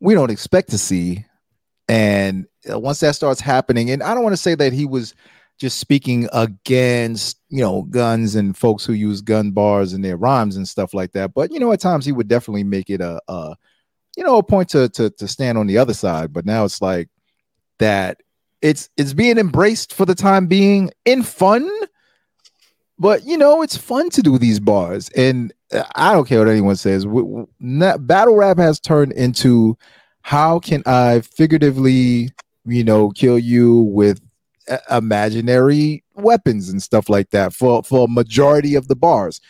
A: we don't expect to see and once that starts happening and i don't want to say that he was just speaking against you know guns and folks who use gun bars in their rhymes and stuff like that. But you know at times he would definitely make it a, a you know a point to, to to stand on the other side. But now it's like that it's it's being embraced for the time being in fun. But you know it's fun to do these bars. And I don't care what anyone says. Battle rap has turned into how can I figuratively you know, kill you with imaginary weapons and stuff like that for for a majority of the bars.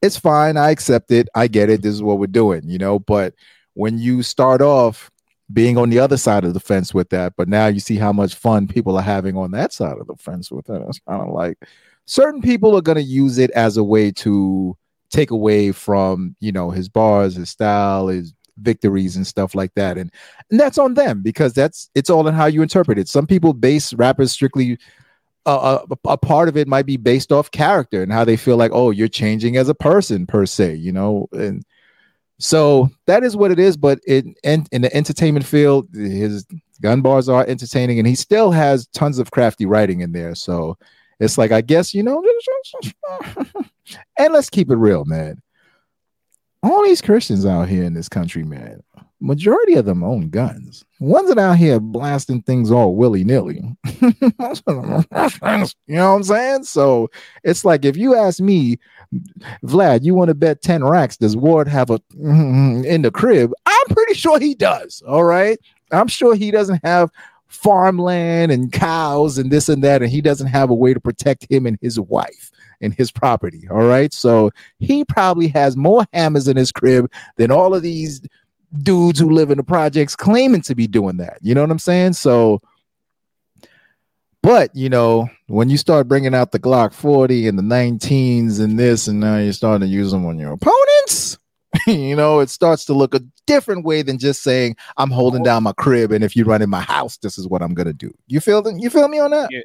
A: It's fine. I accept it. I get it. This is what we're doing, you know. But when you start off being on the other side of the fence with that, but now you see how much fun people are having on that side of the fence with it. It's kind of like certain people are going to use it as a way to take away from you know his bars, his style, his victories and stuff like that. And, and that's on them because that's it's all in how you interpret it. Some people base rappers strictly uh, a, a, part of it might be based off character and how they feel like oh you're changing as a person per se you know? And so that is what it is but in, in, in the entertainment field his gun bars are entertaining and he still has tons of crafty writing in there. So it's like i guess you know and let's keep it real man all these Christians out here in this country, man, majority of them own guns. Ones that out here blasting things all willy nilly. you know what I'm saying? So it's like if you ask me, Vlad, you want to bet 10 racks, does Ward have a in the crib? I'm pretty sure he does. All right. I'm sure he doesn't have farmland and cows and this and that, and he doesn't have a way to protect him and his wife and his property. All right. So he probably has more hammers in his crib than all of these dudes who live in the projects claiming to be doing that. You know what I'm saying? So, but you know, when you start bringing out the Glock 40 and the 19s and this, and now you're starting to use them on your opponents, you know, it starts to look a different way than just saying I'm holding down my crib, and if you run in my house, this is what I'm gonna do. You feel the, you feel me on that?
B: Yeah,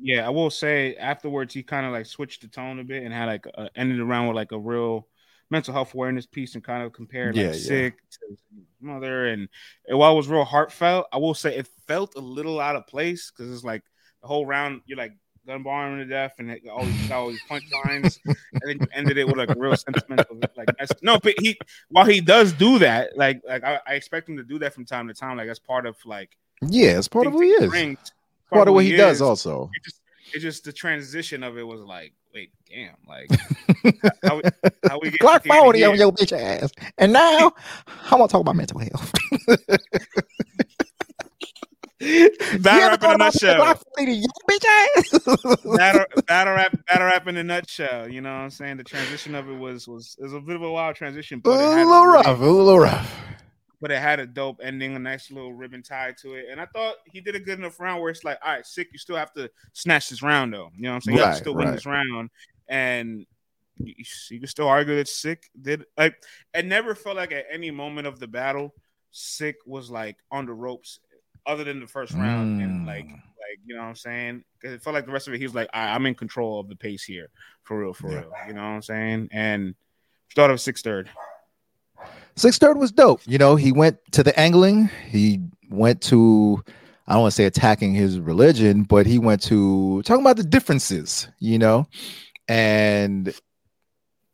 B: yeah, I will say afterwards he kind of like switched the tone a bit and had like uh, ended around with like a real mental health awareness piece and kind of compared like yeah, sick yeah. to mother and, and while it was real heartfelt, I will say it felt a little out of place because it's like the whole round you're like gun barring to death and it, all these all these punchlines and then you ended it with like a real sentimental like no but he while he does do that like like I, I, expect him to do that from time to time like that's part of like
A: yeah it's part of who he is brings, part of what he, he does also.
B: It just, it just the transition of it was like, wait, damn, like how, we,
A: how we get Glock 40 on your bitch ass. And now I want to talk about mental health.
B: battle rap in a nutshell. battle, battle rap, battle rap in a nutshell. You know what I'm saying? The transition of it was was was a bit of a wild transition,
A: but a little rough, a little rough
B: but it had a dope ending, a nice little ribbon tied to it. And I thought he did a good enough round where it's like, all right, Sikh, you still have to snatch this round though. You know what I'm saying? You have to still right. win this round. And you, you can still argue that Sikh did like it never felt like at any moment of the battle, Sikh was like on the ropes other than the first round. Mm. And like like you know what I'm saying? Because it felt like the rest of it, he was like, right, I'm in control of the pace here, for real, for yeah. real. You know what I'm saying? And started with six third.
A: Six third was dope. You know, he went to the angling. He went to, I don't want to say attacking his religion, but he went to talking about the differences, you know, and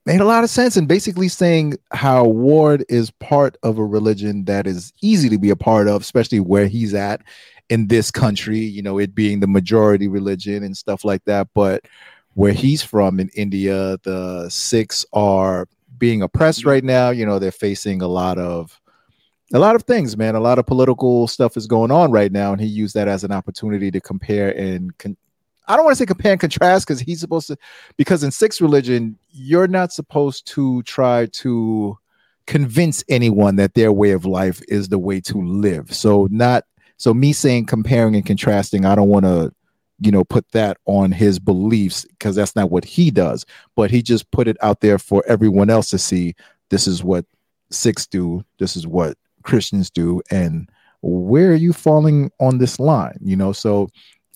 A: made a lot of sense and basically saying how Ward is part of a religion that is easy to be a part of, especially where he's at in this country, you know, it being the majority religion and stuff like that. But where he's from in India, the Sikhs are being oppressed right now. You know, they're facing a lot of a lot of things, man. A lot of political stuff is going on right now, and he used that as an opportunity to compare and con- I don't want to say compare and contrast because he's supposed to because in Sikh religion, you're not supposed to try to convince anyone that their way of life is the way to live. So not so me saying comparing and contrasting, I don't want to you know put that on his beliefs because that's not what he does but he just put it out there for everyone else to see this is what Sikhs do this is what christians do and where are you falling on this line you know so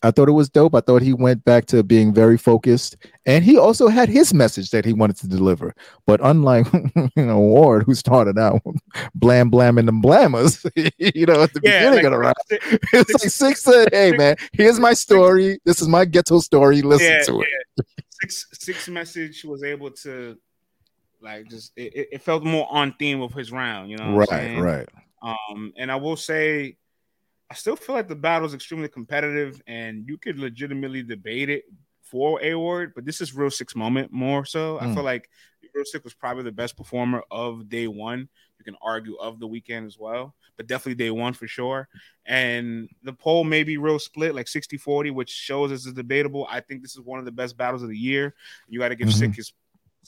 A: I thought it was dope. I thought he went back to being very focused, and he also had his message that he wanted to deliver. But unlike you know Ward, who started out blam blamming them blammers, you know, at the yeah, beginning like, of the round, it's like six said, "Hey man, here's my story. This is my ghetto story. Listen yeah, to it."
B: Six six message was able to like just it, it felt more on theme of his round. You know,
A: right, right.
B: Um, and I will say I still feel like the battle is extremely competitive, and you could legitimately debate it for A Ward, but this is real six moment more so. Mm. I feel like Real Sikh was probably the best performer of day one. You can argue of the weekend as well, but definitely day one for sure. And the poll may be real split, like 60 40, which shows this is debatable. I think this is one of the best battles of the year. You got to give mm-hmm. Sikh his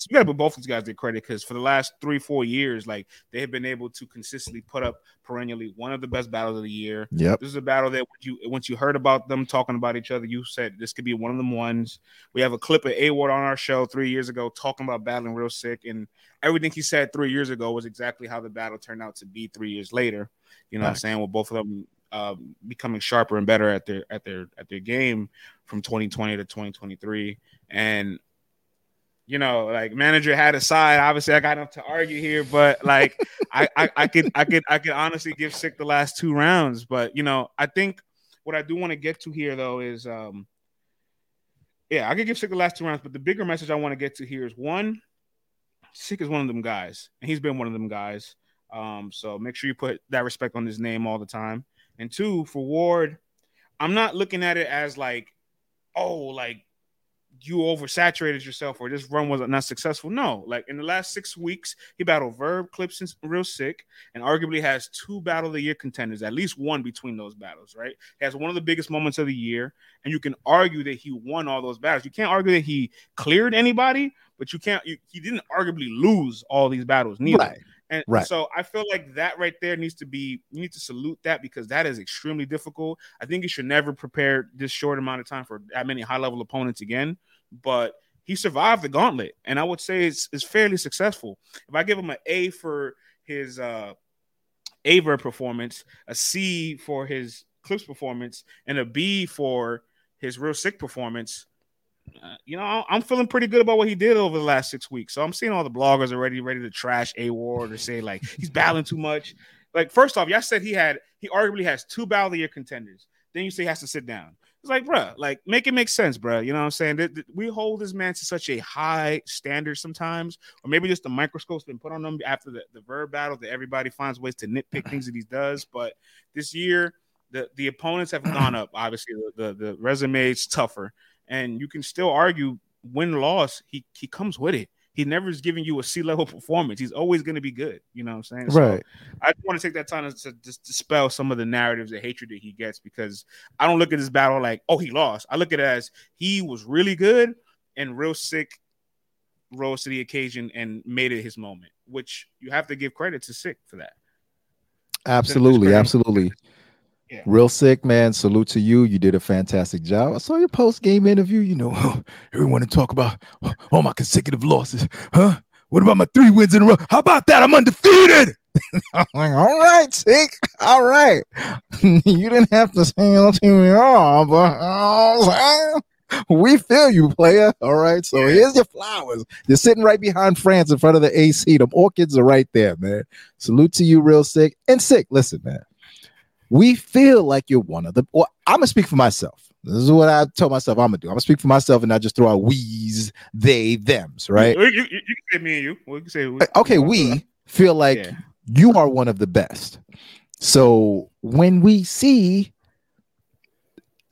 B: you gotta put both these guys their credit because for the last three, four years, like they have been able to consistently put up perennially one of the best battles of the year.
A: Yep.
B: This is a battle that you once you heard about them talking about each other, you said this could be one of them ones. We have a clip of A Ward on our show three years ago talking about battling Real Sikh, and everything he said three years ago was exactly how the battle turned out to be three years later. You know right. what I'm saying? With both of them uh, becoming sharper and better at their at their at their game from 2020 to 2023. And you know, like manager had a side. Obviously, I got enough to argue here, but like I, I, I could I could I could honestly give Sikh the last two rounds. But you know, I think what I do want to get to here though is um yeah, I could give Sikh the last two rounds, but the bigger message I want to get to here is one, Sikh is one of them guys, and he's been one of them guys. Um, so make sure you put that respect on his name all the time. And two, for Ward, I'm not looking at it as like, oh, like you oversaturated yourself or this run was not successful. No, like in the last six weeks, he battled Verb, Clips, and Real Sikh, and arguably has two Battle of the Year contenders, at least one between those battles, right? He has one of the biggest moments of the year, and you can argue that he won all those battles. You can't argue that he cleared anybody, but you can't, you, he didn't arguably lose all these battles, neither. Right. And right. so I feel like that right there needs to be you need to salute that because that is extremely difficult. I think you should never prepare this short amount of time for that many high level opponents again. But he survived the gauntlet, and I would say it's, it's fairly successful. If I give him an A for his uh Verb performance, a C for his Clips performance, and a B for his Real Sikh performance, uh, you know, I'm feeling pretty good about what he did over the last six weeks. So I'm seeing all the bloggers already ready to trash A Ward or say like he's battling too much. Like, first off, y'all said he had he arguably has two battle of the year contenders. Then you say he has to sit down. It's like, bro, like make it make sense, bro. You know what I'm saying? We hold this man to such a high standard sometimes, or maybe just the microscope's been put on him after the, the verb battle that everybody finds ways to nitpick things that he does. But this year, the, the opponents have gone up. Obviously, the, the, the resume is tougher and you can still argue win loss. He he comes with it. He never is giving you a C level performance. He's always going to be good. You know what I'm saying?
A: Right.
B: So I want to take that time to, to dispel some of the narratives of hatred that he gets because I don't look at this battle like, oh, he lost. I look at it as he was really good and Real Sikh, rose to the occasion and made it his moment, which you have to give credit to Sikh for that.
A: Absolutely, absolutely. Yeah. Real Sikh, man. Salute to you. You did a fantastic job. I saw your post game interview. You know, oh, everyone to talk about all my consecutive losses. Huh? What about my three wins in a row? How about that? I'm undefeated. I'm like, all right, Sikh. All right. you didn't have to say it to me all, but oh, we feel you, player. All right. So here's your flowers. You're sitting right behind France in front of the AC. The orchids are right there, man. Salute to you, Real Sikh. And Sikh, listen, man we feel like you're one of the. Well, I'm gonna speak for myself. This is what I told myself I'm gonna do. I'm gonna speak for myself and not just throw out we's, they, them's, right?
B: You, you, you can say me and you. We can say
A: we, okay. We feel like yeah. you are one of the best. So when we see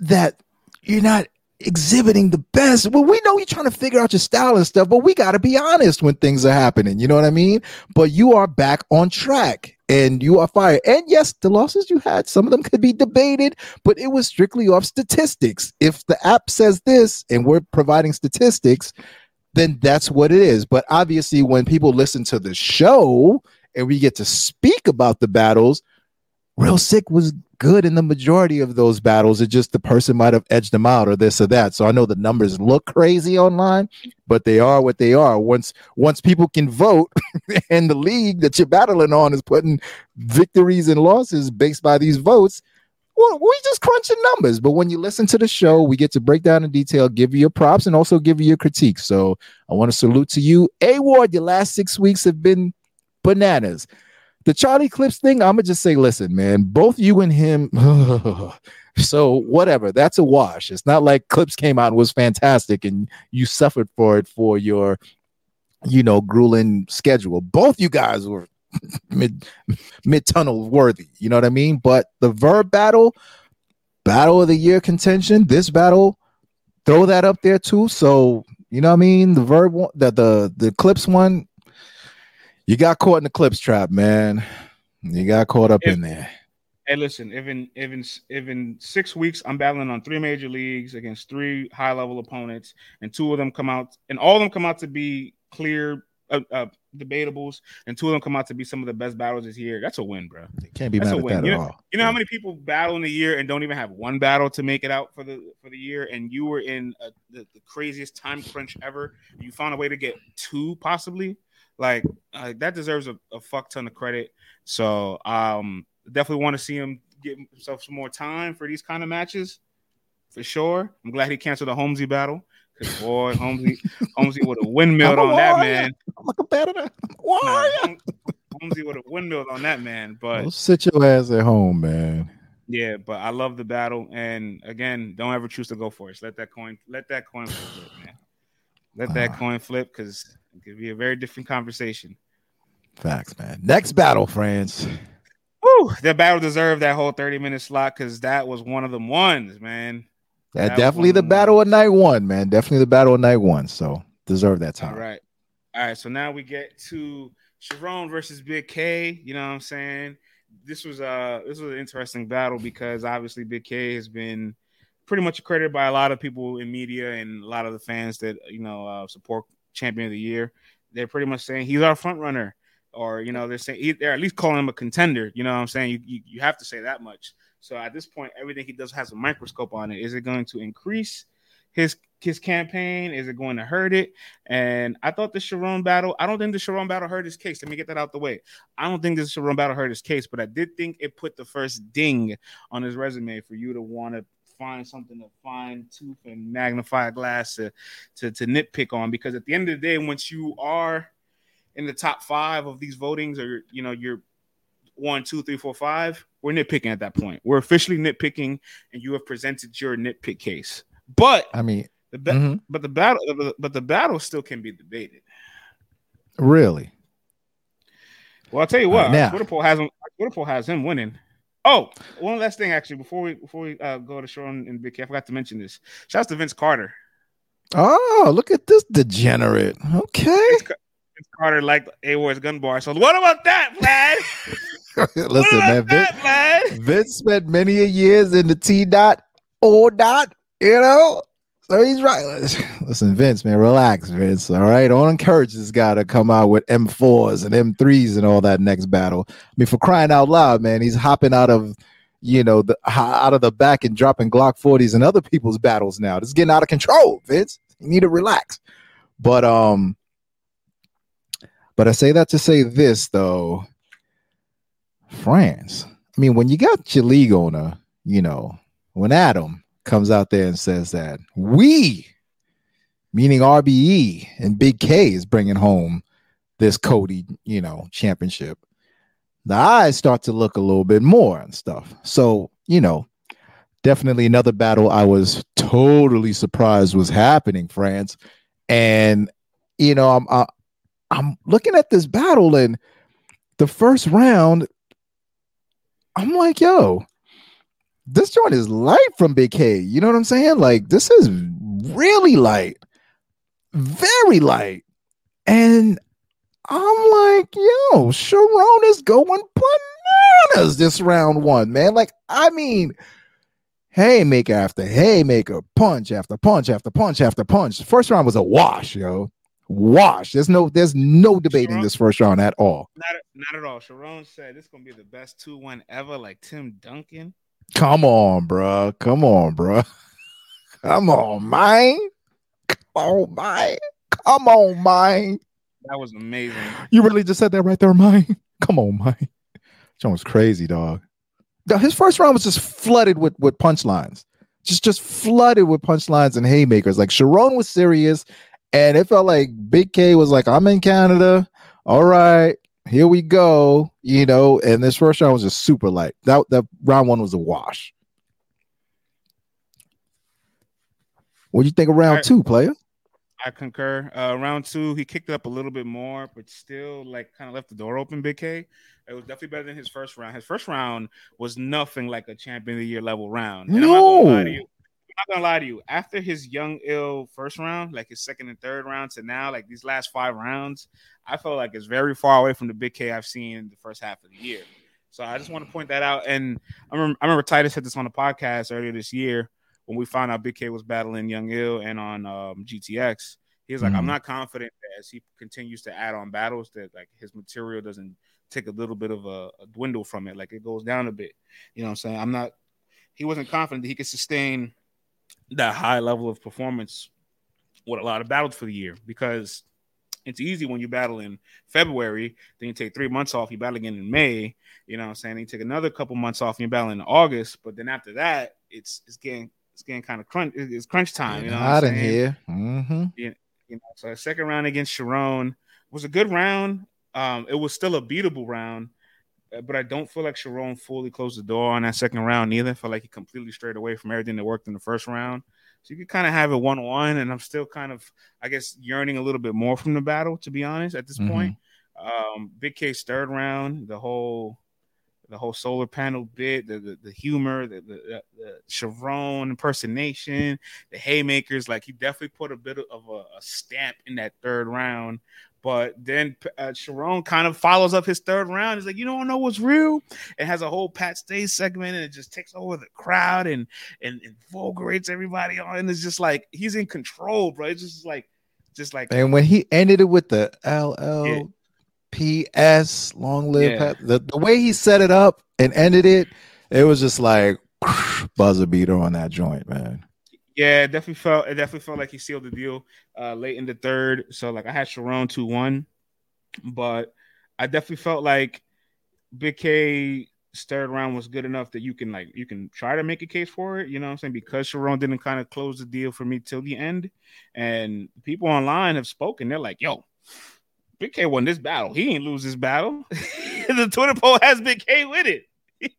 A: that you're not exhibiting the best. Well, we know you're trying to figure out your style and stuff, but we got to be honest when things are happening. You know what I mean? But you are back on track and you are fired. And yes, the losses you had, some of them could be debated, but it was strictly off statistics. If the app says this and we're providing statistics, then that's what it is. But obviously, when people listen to the show and we get to speak about the battles, Real Sikh was good in the majority of those battles. It just the person might have edged them out or this or that. So I know the numbers look crazy online, but they are what they are. Once once people can vote and the league that you're battling on is putting victories and losses based by these votes, well, we just crunching numbers. But when you listen to the show, we get to break down in detail, give you your props, and also give you your critiques. So I want to salute to you. A Ward, your last six weeks have been bananas. The Charlie Clips thing, I'm gonna just say, listen, man, both you and him. so whatever, that's a wash. It's not like Clips came out and was fantastic and you suffered for it for your, you know, grueling schedule. Both you guys were mid mid tunnel worthy. You know what I mean? But the verb battle, battle of the year contention, this battle, throw that up there too. So You know what I mean? The verb one, the the the clips one. You got caught in the clips trap, man. You got caught up if, in there.
B: Hey, listen, if in if in if in six weeks I'm battling on three major leagues against three high level opponents, and two of them come out, and all of them come out to be clear uh, uh, debatables, and two of them come out to be some of the best battles this year. That's a win, bro.
A: It can't be That's mad a win.
B: you
A: know,
B: all. You know yeah. how many people battle in a year and don't even have one battle to make it out for the for the year, and you were in a, the, the, craziest time crunch ever. You found a way to get two, possibly. Like uh, that deserves a, a fuck ton of credit. So um, definitely want to see him get himself some more time for these kind of matches, for sure. I'm glad he canceled the Holmesy battle. Cause boy, Holmesy, Holmesy would have windmilled on that man.
A: I'm a competitor. Why?
B: Holmesy would have windmilled on that man. But
A: well, sit your ass at home, man.
B: Yeah, but I love the battle, and again, don't ever choose to go for it. Let that coin, let that coin flip, man. Let that uh, coin flip because it could be a very different conversation.
A: Facts, man. Next battle, friends.
B: Woo, that battle deserved that whole 30 minute slot because that was one of them ones, man.
A: Yeah, that definitely the battle of night one, man. Definitely the battle of night one. So deserve that time.
B: All right. All right. So now we get to Charron versus Bigg K. You know what I'm saying? This was uh this was an interesting battle because obviously Bigg K has been pretty much accredited by a lot of people in media and a lot of the fans that you know uh, support champion of the year. They're pretty much saying he's our front runner, or you know they're saying they're at least calling him a contender. You know what I'm saying? You, you, you have to say that much. So at this point, everything he does has a microscope on it. Is it going to increase his his campaign? Is it going to hurt it? And I thought the Charron battle, I don't think the Charron battle hurt his case. Let me get that out the way. I don't think the Charron battle hurt his case, but I did think it put the first ding on his resume for you to want to find something to fine tooth and magnify glass to, to to nitpick on. Because at the end of the day, once you are in the top five of these votings, or you know, you're one, two, three, four, five, we're nitpicking at that point. We're officially nitpicking, and you have presented your nitpick case. But
A: I mean,
B: the ba- mm-hmm. but the battle, but the battle still can be debated.
A: Really?
B: Well, I'll tell you what. Right, now, Twitter poll has him. Twitter poll has him winning. Oh, one last thing actually before we before we uh, go to Charron and Bigg K, I forgot to mention this. Shouts to Vince Carter.
A: Oh, look at this degenerate. Okay. Vince,
B: Vince Carter liked A.Ward's gun bar. So what about that, Vlad?
A: Listen, man, that, Vince, Vince spent many a years in the T dot O dot, you know. He's right. Listen, Vince, man, relax, Vince. All right. Don't encourage this guy to come out with M4s and M3s and all that next battle. I mean, for crying out loud, man, he's hopping out of you know, the out of the back and dropping Glock 40s and other people's battles now. This is getting out of control, Vince. You need to relax. But um, but I say that to say this though. France. I mean, when you got your league owner, you know, when Adam comes out there and says that we, meaning RBE and Bigg K, is bringing home this COTY, you know, championship, the eyes start to look a little bit more and stuff. So, you know, definitely another battle I was totally surprised was happening, France. And, you know, I'm, I, I'm looking at this battle and the first round, I'm like, yo, this joint is light from Bigg K. You know what I'm saying? Like, this is really light, very light. And I'm like, yo, Charron is going bananas this round one, man. Like, I mean, haymaker after haymaker, punch after punch after punch after punch. The first round was a wash, yo wash. There's no there's no debating Charron, this first round at all.
B: Not not at all. Charron said this is gonna be the best two one ever, like Tim Duncan.
A: Come on, bro. Come on, bro. Come on, man. Come on, man. Come on, man.
B: That was amazing.
A: You really just said that right there, man. Come on, man. John was crazy, dog. His first round was just flooded with with punchlines. Just just flooded with punchlines and haymakers. Like Charron was serious and it felt like Bigg K was like, I'm in Canada. All right, here we go. You know, and this first round was just super light. That that round one was a wash. What do you think of round two, player?
B: I concur. Uh, round two, he kicked it up a little bit more, but still like kind of left the door open. Bigg K. It was definitely better than his first round. His first round was nothing like a champion of the year level round.
A: And no I'm
B: not gonna lie to you. After his young ill first round, like his second and third round to now, like these last five rounds, I feel like it's very far away from the Bigg K I've seen in the first half of the year. So I just want to point that out. And I remember, I remember Titus said this on the podcast earlier this year when we found out Bigg K was battling Young Ill and on um, GTX. He was like, mm-hmm. I'm not confident that as he continues to add on battles that like his material doesn't take a little bit of a, a dwindle from it, like it goes down a bit. You know what I'm saying? I'm not. He wasn't confident that he could sustain that high level of performance with a lot of battles for the year because it's easy when you battle in February, then you take three months off, you battle again in May, you know what I'm saying? You take another couple months off and you battle in August, but then after that, it's it's getting it's getting kind of crunch it's crunch time, you know.
A: Hot in here. Mm-hmm.
B: Yeah, you know, so second round against Charron was a good round. Um, it was still a beatable round, uh, but I don't feel like Charron fully closed the door on that second round either. I feel like he completely strayed away from everything that worked in the first round. So you could kind of have it one on one, and I'm still kind of, I guess, yearning a little bit more from the battle, to be honest, at this mm-hmm. point. Um, Bigg K's third round, the whole the whole solar panel bit, the the, the humor, the, the, the Charron impersonation, the haymakers. Like he definitely put a bit of a, a stamp in that third round. But then uh, Charron kind of follows up his third round. He's like, you don't know what's real. It has a whole Pat Stay segment, and it just takes over the crowd and and, and vulgarates everybody on. And it's just like he's in control, bro. It's just like, just like.
A: And when he ended it with the LL. PS, long live yeah. the, the way he set it up and ended it, it was just like buzzer beater on that joint, man.
B: Yeah, it definitely felt it definitely felt like he sealed the deal uh, late in the third. So like I had Charron 2-1, but I definitely felt like Bigg K third round was good enough that you can like you can try to make a case for it, you know what I'm saying? Because Charron didn't kind of close the deal for me till the end. And people online have spoken, they're like, yo, Bigg K won this battle. He ain't lose this battle. the Twitter poll has Bigg K with it.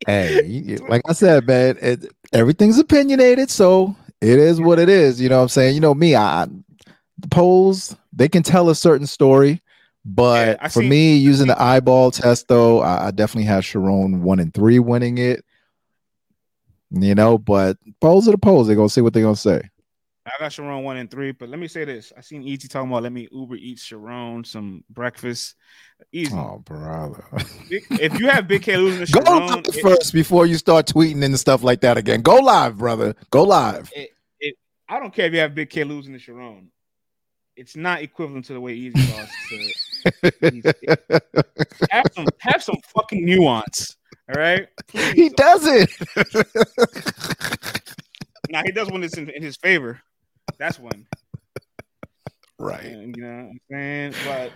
A: hey, like I said, man, it, everything's opinionated, so it is what it is. You know what I'm saying? You know me, I the polls they can tell a certain story, but yeah, for see, me, using the eyeball test though, I, I definitely have Charron one and three winning it. You know, but polls are the polls. They're gonna say what they're gonna say.
B: I got Charron one and three, but let me say this: I seen ET talking about let me Uber eat Charron some breakfast. Easy.
A: Oh, brother!
B: if you have Bigg K losing to Charron,
A: go live first before you start tweeting and stuff like that again. Go live, brother. Go live.
B: It, I don't care if you have Bigg K losing to Charron. It's not equivalent to the way Eazy lost to. have some have some fucking nuance. All right.
A: Please. He does it.
B: now he does when it's in, in his favor. That's when.
A: Right.
B: And, you know what I'm saying? But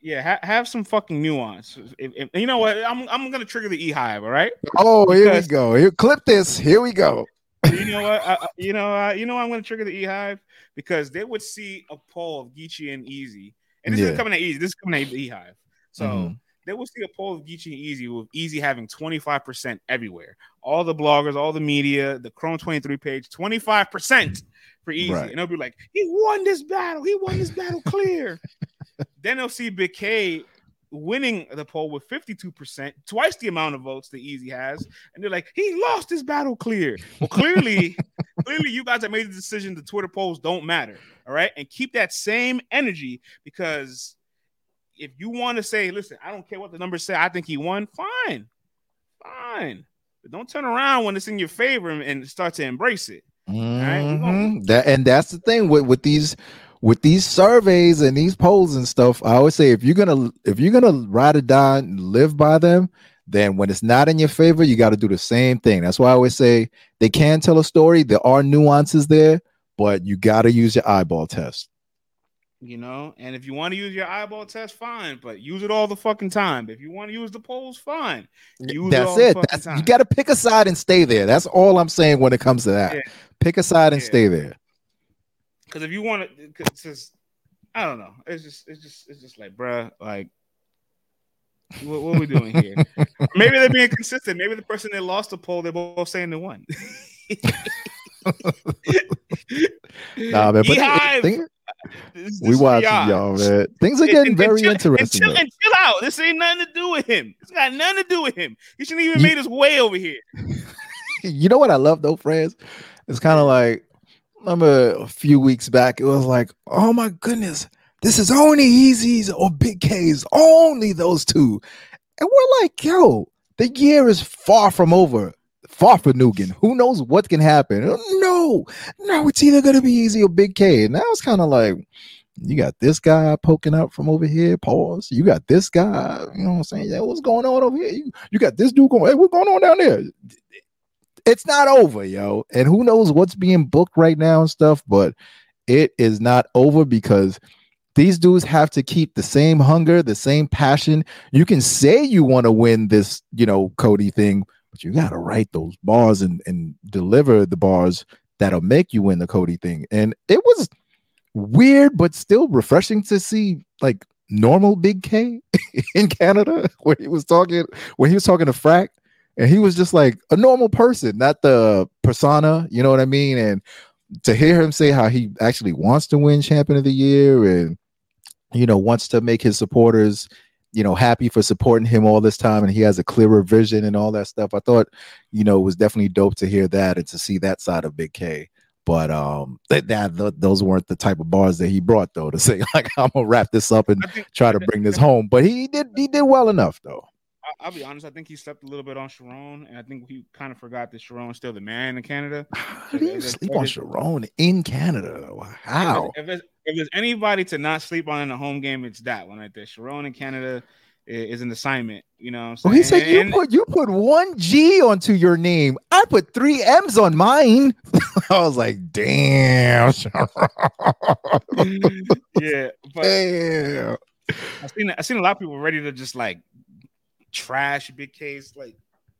B: yeah, ha- have some fucking nuance. If, if, you know what? I'm I'm gonna trigger the E hive. All right.
A: Oh, because, here we go. Here, clip this. Here we go.
B: You know what? I, you know, uh, you know, I'm gonna trigger the E hive because they would see a poll of Geechi and Eazy, and this yeah. is coming at Eazy. This is coming at E hive. So. Mm-hmm they will see a poll of Geechi and Eazy with Eazy having 25% everywhere. All the bloggers, all the media, the Chrome 23 page, 25% for Eazy. Right. And they'll be like, he won this battle. He won this battle clear. then they'll see Bigg K winning the poll with 52%, twice the amount of votes that Eazy has. And they're like, he lost his battle clear. Well, clearly, clearly you guys have made the decision the Twitter polls don't matter. All right. And keep that same energy because if you want to say, listen, I don't care what the numbers say, I think he won, fine. Fine. But don't turn around when it's in your favor and start to embrace it.
A: Mm-hmm. Right? That and that's the thing with, with these with these surveys and these polls and stuff. I always say if you're gonna if you're gonna ride or die and live by them, then when it's not in your favor, you got to do the same thing. That's why I always say they can tell a story. There are nuances there, but you got to use your eyeball test
B: you know. And if you want to use your eyeball test, fine, but use it all the fucking time. If you want to use the polls, fine.
A: Use That's it. it. That's, you got to pick a side and stay there. That's all I'm saying when it comes to that. Yeah. Pick a side and yeah. stay there.
B: Because if you want to, just I don't know. It's just it's just it's just like, bruh, like. What, what are we doing here? Maybe they're being consistent. Maybe the person that lost the poll, they're both saying they won.
A: nah, man, but this, we watching y'all, man. Things are getting and, very and chill, interesting.
B: And chill, and chill, out. This ain't nothing to do with him. It's got nothing to do with him. He shouldn't even you, made his way over here.
A: you know what I love though, friends? It's kind of like remember a few weeks back, it was like, oh my goodness, this is only Eazy's or Bigg K's, only those two. And we're like, yo, the year is far from over, far from Nugan. Who knows what can happen? No, no, it's either gonna be Eazy or Bigg K. And now it's kind of like, you got this guy poking out from over here, pause. You got this guy, you know what I'm saying? Yeah, what's going on over here? You, you got this dude going, hey, what's going on down there? It's not over, yo. And who knows what's being booked right now and stuff, but it is not over because these dudes have to keep the same hunger, the same passion. You can say you want to win this, you know, COTY thing, but you got to write those bars and, and deliver the bars that'll make you win the COTY thing. And it was weird, but still refreshing to see like normal Bigg K in Canada where he was talking when he was talking to Frack and he was just like a normal person, not the persona. You know what I mean? And to hear him say how he actually wants to win champion of the year and you know wants to make his supporters you know happy for supporting him all this time and he has a clearer vision and all that stuff i thought you know it was definitely dope to hear that and to see that side of bigg k but um that, that th- those weren't the type of bars that he brought though to say like i'm gonna wrap this up and try to bring this home but he did he did well enough though
B: I'll be honest. I think he slept a little bit on Charron, and I think he kind of forgot that Charron's still the man in Canada.
A: How do you sleep on Charron in Canada? How?
B: If there's, if there's anybody to not sleep on in a home game, it's that one right there. Charron in Canada is an assignment. You know.
A: Well, oh, he said you put you put one G onto your name. I put three M's on mine. I was like, damn.
B: yeah, but damn. I've seen I've seen a lot of people ready to just like trash Bigg K's like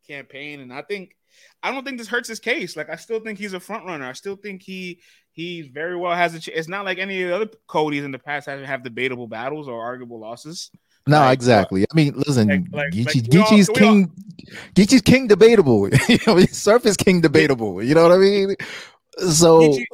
B: campaign, and I think I don't think this hurts his case. Like I still think he's a front runner. I still think he he very well has a. Ch- it's not like any of the other COTY's in the past have have debatable battles or arguable losses.
A: No, like, exactly. I mean, listen, like, like, Geechi, Geechi's all, king. Geechi's king debatable. you know, Surf is king debatable. You know what I mean? So Geechi,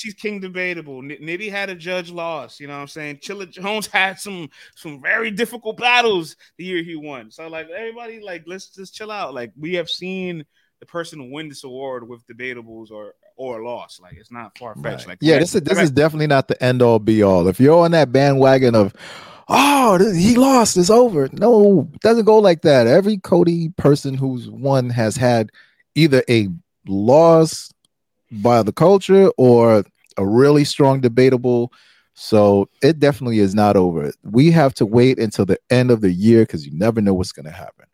B: Geechi's king debatable. Nitty had a judge loss. You know what I'm saying? Chilla Jones had some some very difficult battles the year he won. So like everybody, like let's just chill out. Like we have seen the person win this award with debatables or or loss. Like it's not far fetched. Right. Like
A: yeah, this is this is definitely not the end all be all. If you're on that bandwagon of oh he lost, it's over. No, it doesn't go like that. Every COTY person who's won has had either a loss by the culture or a really strong debatable. So it definitely is not over. We have to wait until the end of the year because you never know what's going to happen.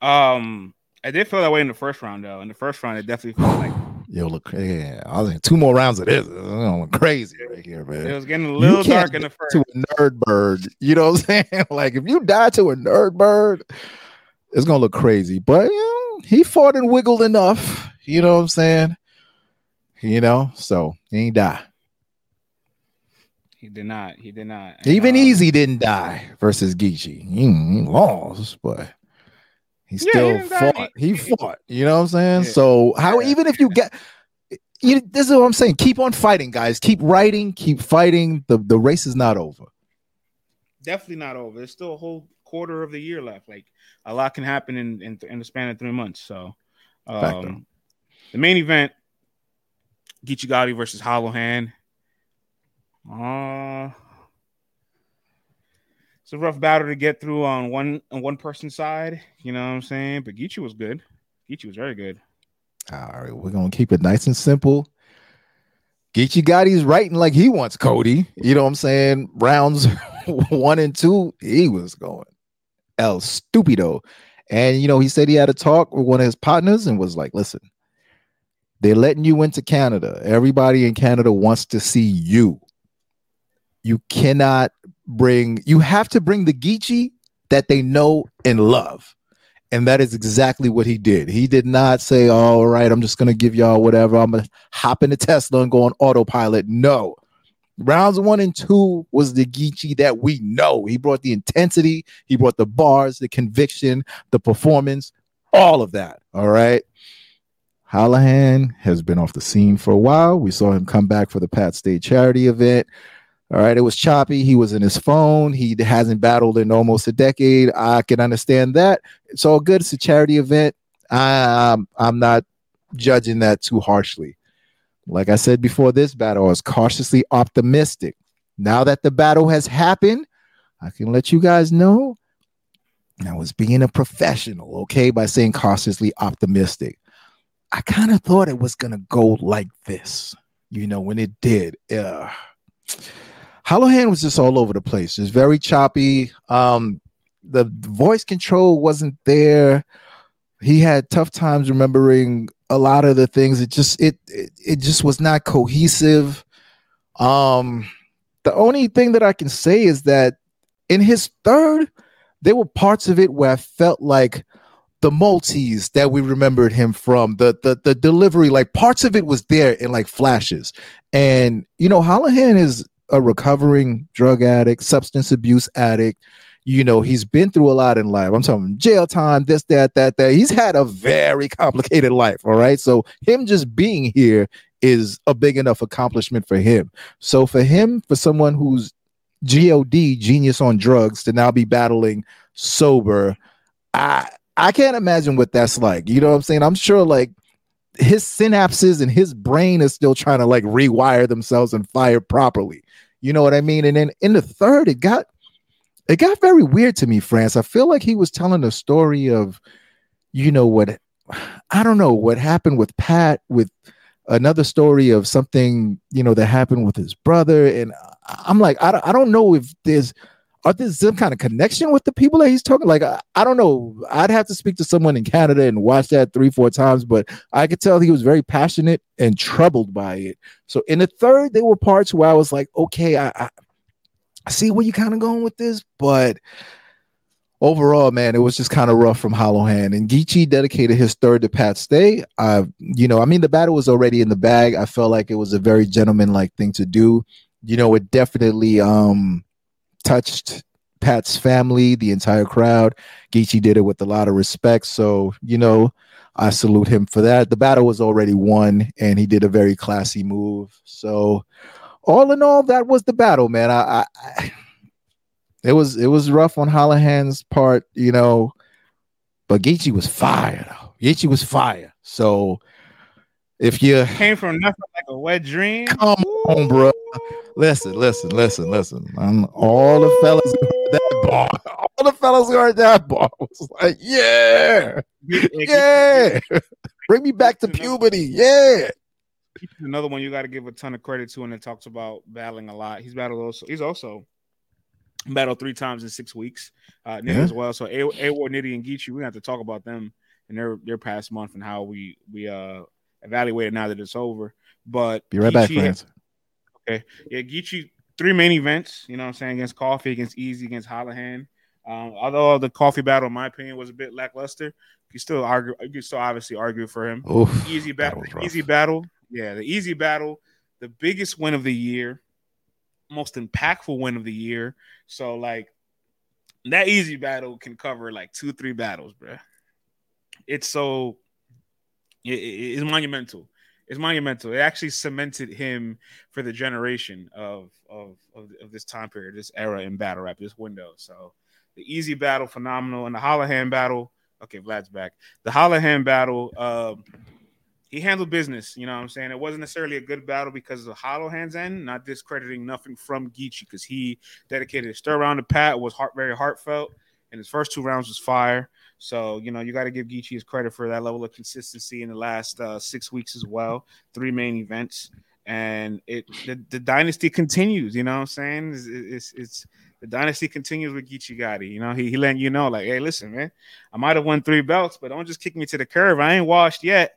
B: Um, I did feel that way in the first round, though. In the first round, it definitely felt like
A: yo, look, yeah. I was like two more rounds of this. I'm crazy right here, man.
B: It was getting a little dark in the first.
A: To a nerd bird, you know what I'm saying? like if you die to a nerd bird, it's gonna look crazy. But you know, he fought and wiggled enough. You know what I'm saying? You know, so he ain't die.
B: He did not. He did not.
A: Even um, Eazy didn't die versus Geechi. He, he lost, but he still yeah, he fought. He, he, fought. You know what I'm saying? Yeah. So how even if you get you, this is what I'm saying. Keep on fighting, guys. Keep writing. Keep fighting. The the race is not over.
B: Definitely not over. There's still a whole quarter of the year left. Like a lot can happen in in, in the span of three months. So, um, the main event Geechi versus Hollohan. Uh, it's a rough battle to get through on one on one person's side. You know what I'm saying? But Geechi was good. Geechi was very good.
A: All right, we're gonna keep it nice and simple. Geechi Gotti's writing like he wants COTY. You know what I'm saying? Rounds one and two, he was going El Stupido. And you know, he said he had a talk with one of his partners and was like, listen, they're letting you into Canada. Everybody in Canada wants to see you. You cannot bring, you have to bring the Geechi that they know and love. And that is exactly what he did. He did not say, oh, all right, I'm just going to give y'all whatever. I'm going to hop in the Tesla and go on autopilot. No. Rounds one and two was the Geechi that we know. He brought the intensity, he brought the bars, the conviction, the performance, all of that. All right. Hollohan has been off the scene for a while. We saw him come back for the Pat Stay charity event. All right, it was choppy. He was in his phone. He hasn't battled in almost a decade. I can understand that. It's all good. It's a charity event. I, I'm, I'm not judging that too harshly. Like I said before this battle, I was cautiously optimistic. Now that the battle has happened, I can let you guys know I was being a professional, okay, by saying cautiously optimistic. I kind of thought it was to go like this, you know, when it did. Uh, Hollohan was just all over the place. It's very choppy. Um, the voice control wasn't there. He had tough times remembering a lot of the things. It just it it, it just was not cohesive. Um, the only thing that I can say is that in his third, there were parts of it where I felt like the Maltese that we remembered him from, the the the delivery, like parts of it was there in like flashes. And you know, Hollohan is a recovering drug addict, substance abuse addict. You know, he's been through a lot in life. I'm talking jail time, this, that, that, that. He's had a very complicated life. All right. So him just being here is a big enough accomplishment for him. So for him, for someone who's God genius on drugs to now be battling sober, I I can't imagine what that's like. You know what I'm saying? I'm sure like his synapses and his brain is still trying to like rewire themselves and fire properly. You know what I mean? And then in the third, it got it got very weird to me, France. I feel like he was telling a story of, you know, what I don't know what happened with Pat, with another story of something, you know, that happened with his brother. And I'm like, I I don't know if there's are there some kind of connection with the people that he's talking? Like, I, I, don't know. I'd have to speak to someone in Canada and watch that three, four times, but I could tell he was very passionate and troubled by it. So in the third, there were parts where I was like, okay, I, I, see where you're kind of going with this, but overall, man, it was just kind of rough from Hollohan. And Geechi dedicated his third to Pat Stay. I, you know, I mean, the battle was already in the bag. I felt like it was a very gentleman-like thing to do. You know, it definitely um touched Pat's family, the entire crowd. Geechi did it with a lot of respect. So, you know, I salute him for that. The battle was already won, and he did a very classy move. So, all in all, that was the battle, man. I, I, it was it was rough on Hollohan's part, you know, but Geechi was fire. Though. Geechi was fire. So if you
B: came from nothing like a wet dream,
A: come on, bro. Listen, listen, listen, listen. I'm, all the fellas that bar, all the fellas heard that bar was like, yeah, yeah, bring me back to puberty, yeah.
B: Another one you got to give a ton of credit to, and it talks about battling a lot. He's battled also. He's also battled three times in six weeks, uh, yeah. as well. So A, A War, Nitty, and Geechi, we have to talk about them in their their past month and how we we uh evaluate it now that it's over. But
A: be right Geechi back, friends.
B: Okay. Yeah, Geechi, three main events, you know what I'm saying, against Coffee, against Eazy, against Hollohan. Um, although the coffee battle, in my opinion, was a bit lackluster, you still argue. You can still obviously argue for him.
A: Oof,
B: Eazy battle, Eazy battle. Yeah, the Eazy battle, the biggest win of the year, most impactful win of the year. So like that Eazy battle can cover like two, three battles, bro. It's so it, it's monumental It's monumental. It actually cemented him for the generation of, of of, of this time period, this era in battle rap, this window. So the Eazy battle, phenomenal, and the Hollohan battle. Okay, Vlad's back. The Hollohan battle, um, he handled business. You know what I'm saying? It wasn't necessarily a good battle because of the Hands end, not discrediting nothing from Geechi because he dedicated his third round to Pat was heart, very heartfelt, and his first two rounds was fire. So, you know, you got to give Geechi his credit for that level of consistency in the last uh, six weeks as well. Three main events. And it the, the dynasty continues, you know what I'm saying? It's, it's, it's the dynasty continues with Geechi Gotti. You know, he, he letting you know, like, hey, listen, man, I might have won three belts, but don't just kick me to the curb. I ain't washed yet.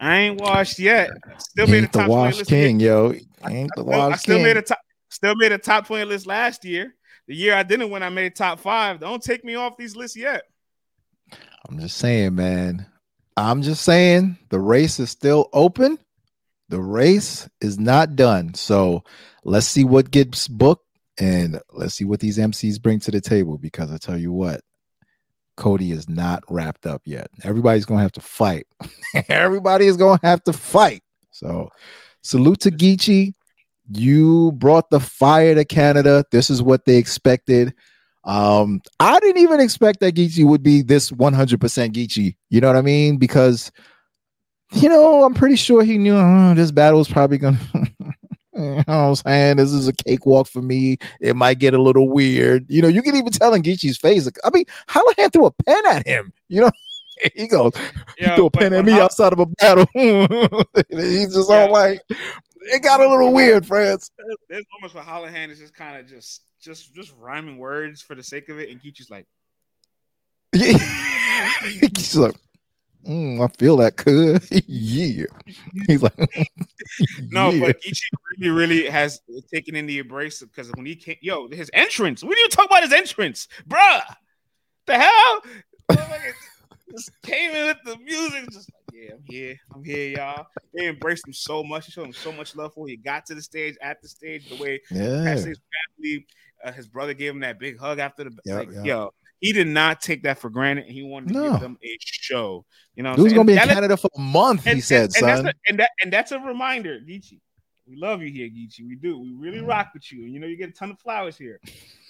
B: I ain't washed yet.
A: Still made the top wash 20 list. King, yo. ain't the wash I
B: still
A: king.
B: made a top still made a top 20 list last year. The year I didn't win, I made top five. Don't take me off these lists yet.
A: I'm just saying, man. I'm just saying the race is still open. The race is not done. So let's see what gets booked and let's see what these MCs bring to the table because I tell you what, COTY is not wrapped up yet. Everybody's going to have to fight. Everybody is going to have to fight. So salute to Geechi. You brought the fire to Canada. This is what they expected. Um, I didn't even expect that Geechi would be this 100% Geechi. You know what I mean? Because you know, I'm pretty sure he knew oh, this battle was probably gonna. you know what I'm saying? This is a cakewalk for me. It might get a little weird. You know, you can even tell in Geechi's face. I mean, Hollohan threw a pen at him. You know, he goes, yeah, threw a pen at me Holl- outside of a battle. He's just yeah. all like, it got a little weird, friends.
B: There's moments where Hollohan is just kind of just, just, just rhyming words for the sake of it, and Geechi's like, yeah,
A: He's like, mm, I feel that could. yeah. He's like,
B: no, yeah. but Geechi really, really has taken in the embrace because when he came, yo, his entrance. We didn't talk about his entrance, bruh. The hell? just came in with the music, just like, yeah, I'm here, I'm here, y'all. They embraced him so much. He showed him so much love for. He got to the stage, at the stage, the way
A: yeah. his
B: family, uh, his brother gave him that big hug after the yep, like, yep. yo he did not take that for granted. He wanted to no. give them a show. You know,
A: going to be in Canada for a month. And, he said,
B: and,
A: son,
B: and that's, a, and, that, and that's a reminder, Geechi. We love you here, Geechi. We do. We really mm. rock with you. And you know, you get a ton of flowers here.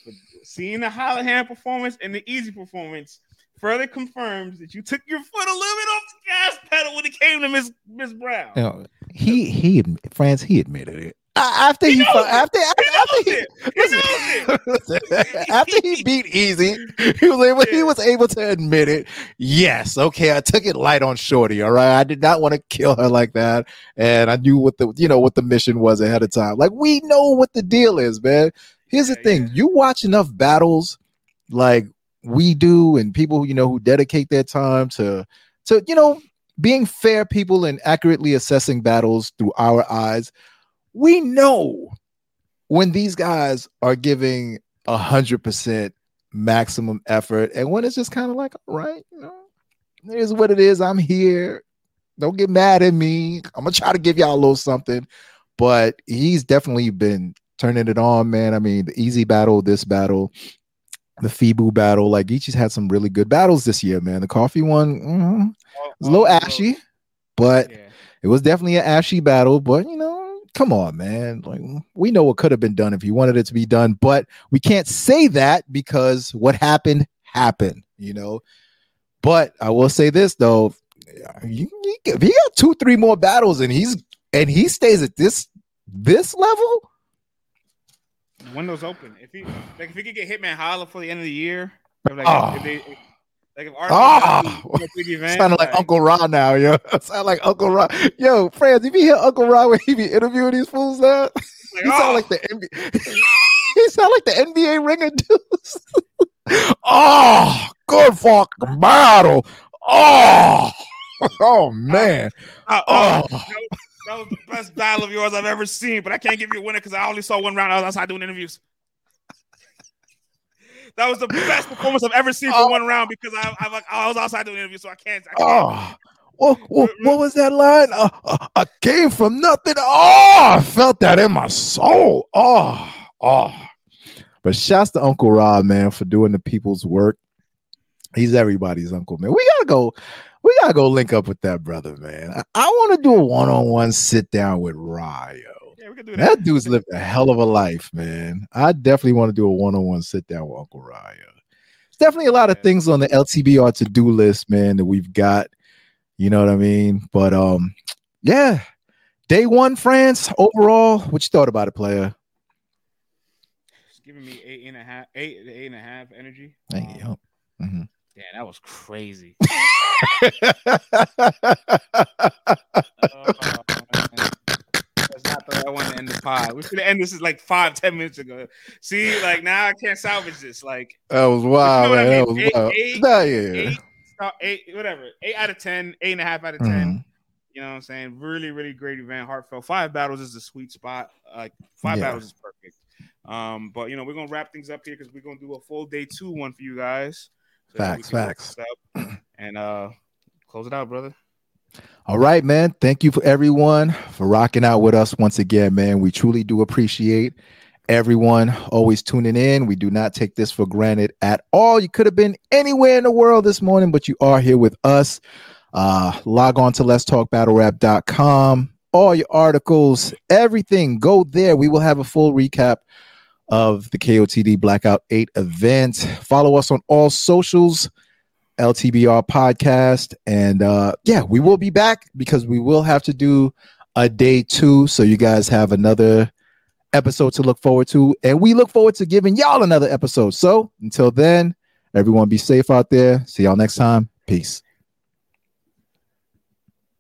B: But seeing the Hollohan performance and the Eazy performance further confirms that you took your foot a little bit off the gas pedal when it came to Miss Miss Brown.
A: You know, he he France he admitted it after he, he after after, he, he, listen, after he beat Eazy, he was able he was able to admit it. Yes, okay, I took it light on Shorty. All right, I did not want to kill her like that, and I knew what the you know what the mission was ahead of time. Like we know what the deal is, man. Here's the thing: you watch enough battles, like we do, and people you know who dedicate their time to to you know being fair people and accurately assessing battles through our eyes we know when these guys are giving a hundred percent maximum effort and when it's just kind of like all right you know here's what it is. I'm here. Don't get mad at me. I'm gonna try to give y'all a little something. But he's definitely been turning it on man. I mean the Eazy battle this battle the Fibu battle. Like Geechi's had some really good battles this year man. The coffee one mm, was a little ashy but yeah. it was definitely an ashy battle. But you know come on, man. Like we know what could have been done if you wanted it to be done, but we can't say that because what happened happened, you know. But I will say this though, you, you, if he got two, three more battles and he's and he stays at this this level,
B: windows open. If he like if he could get Hitman Holla for the end of the year, if, like, oh. if they, if like if RP
A: oh, sounded like, like, Uncle Ra now, yo. Sound like Uncle Ra. Yo, friends, if you hear Uncle Ra when he be interviewing these fools now, like, he oh. sound ah! like the NBA. he sound like the NBA ringer dudes. oh, good fucking battle. Oh, oh man. Uh, uh, oh.
B: That was the best battle of yours I've ever seen, but I can't give you a winner because I only saw one round. I was outside doing interviews. That was the best performance I've ever seen for oh. one round because I, I, I was outside doing the interview, so I can't. I can't.
A: Oh. What, what, what, was that line? Uh, uh, I came from nothing. Oh, I felt that in my soul. Oh, oh. But shouts to Uncle Rob, man, for doing the people's work. He's everybody's uncle, man. We gotta go. We gotta go link up with that brother, man. I, I want to do a one-on-one sit down with Ryo that. that dude's lived a hell of a life, man. I definitely want to do a one-on-one sit down with Uncle Ryo. It's definitely a lot of things on the LTBR to-do list, man, that we've got. You know what I mean? But um, yeah. Day one, France. Overall, what you thought about it, player?
B: It's giving me eight and a half, eight, eight and a half energy.
A: Thank um, you. Mm-hmm.
B: Yeah, that was crazy. uh, I want to end the pod. We should ended this like five, ten minutes ago. See, like now I can't salvage this. Like
A: that was wild, you know man. I mean? That was eight, wild. Eight, nah, yeah.
B: eight, eight, whatever. Eight out of ten, eight and a half out of 10 mm-hmm. You know what I'm saying? Really, really great event. Heartfelt. Five battles is a sweet spot. Like five yeah. battles is perfect. Um, but you know, we're gonna wrap things up here because we're gonna do a full day two one for you guys.
A: So facts, facts.
B: And uh close it out, brother.
A: All right, man. Thank you for everyone for rocking out with us once again, man. We truly do appreciate everyone always tuning in. We do not take this for granted at all. You could have been anywhere in the world this morning, but you are here with us. Uh, log on to let's talk battle All your articles, everything, go there. We will have a full recap of the KOTD Blackout 8 event. Follow us on all socials LTBR podcast. And uh, yeah, we will be back because we will have to do a day two. So you guys have another episode to look forward to. And we look forward to giving y'all another episode. So until then, everyone be safe out there. See y'all next time. Peace.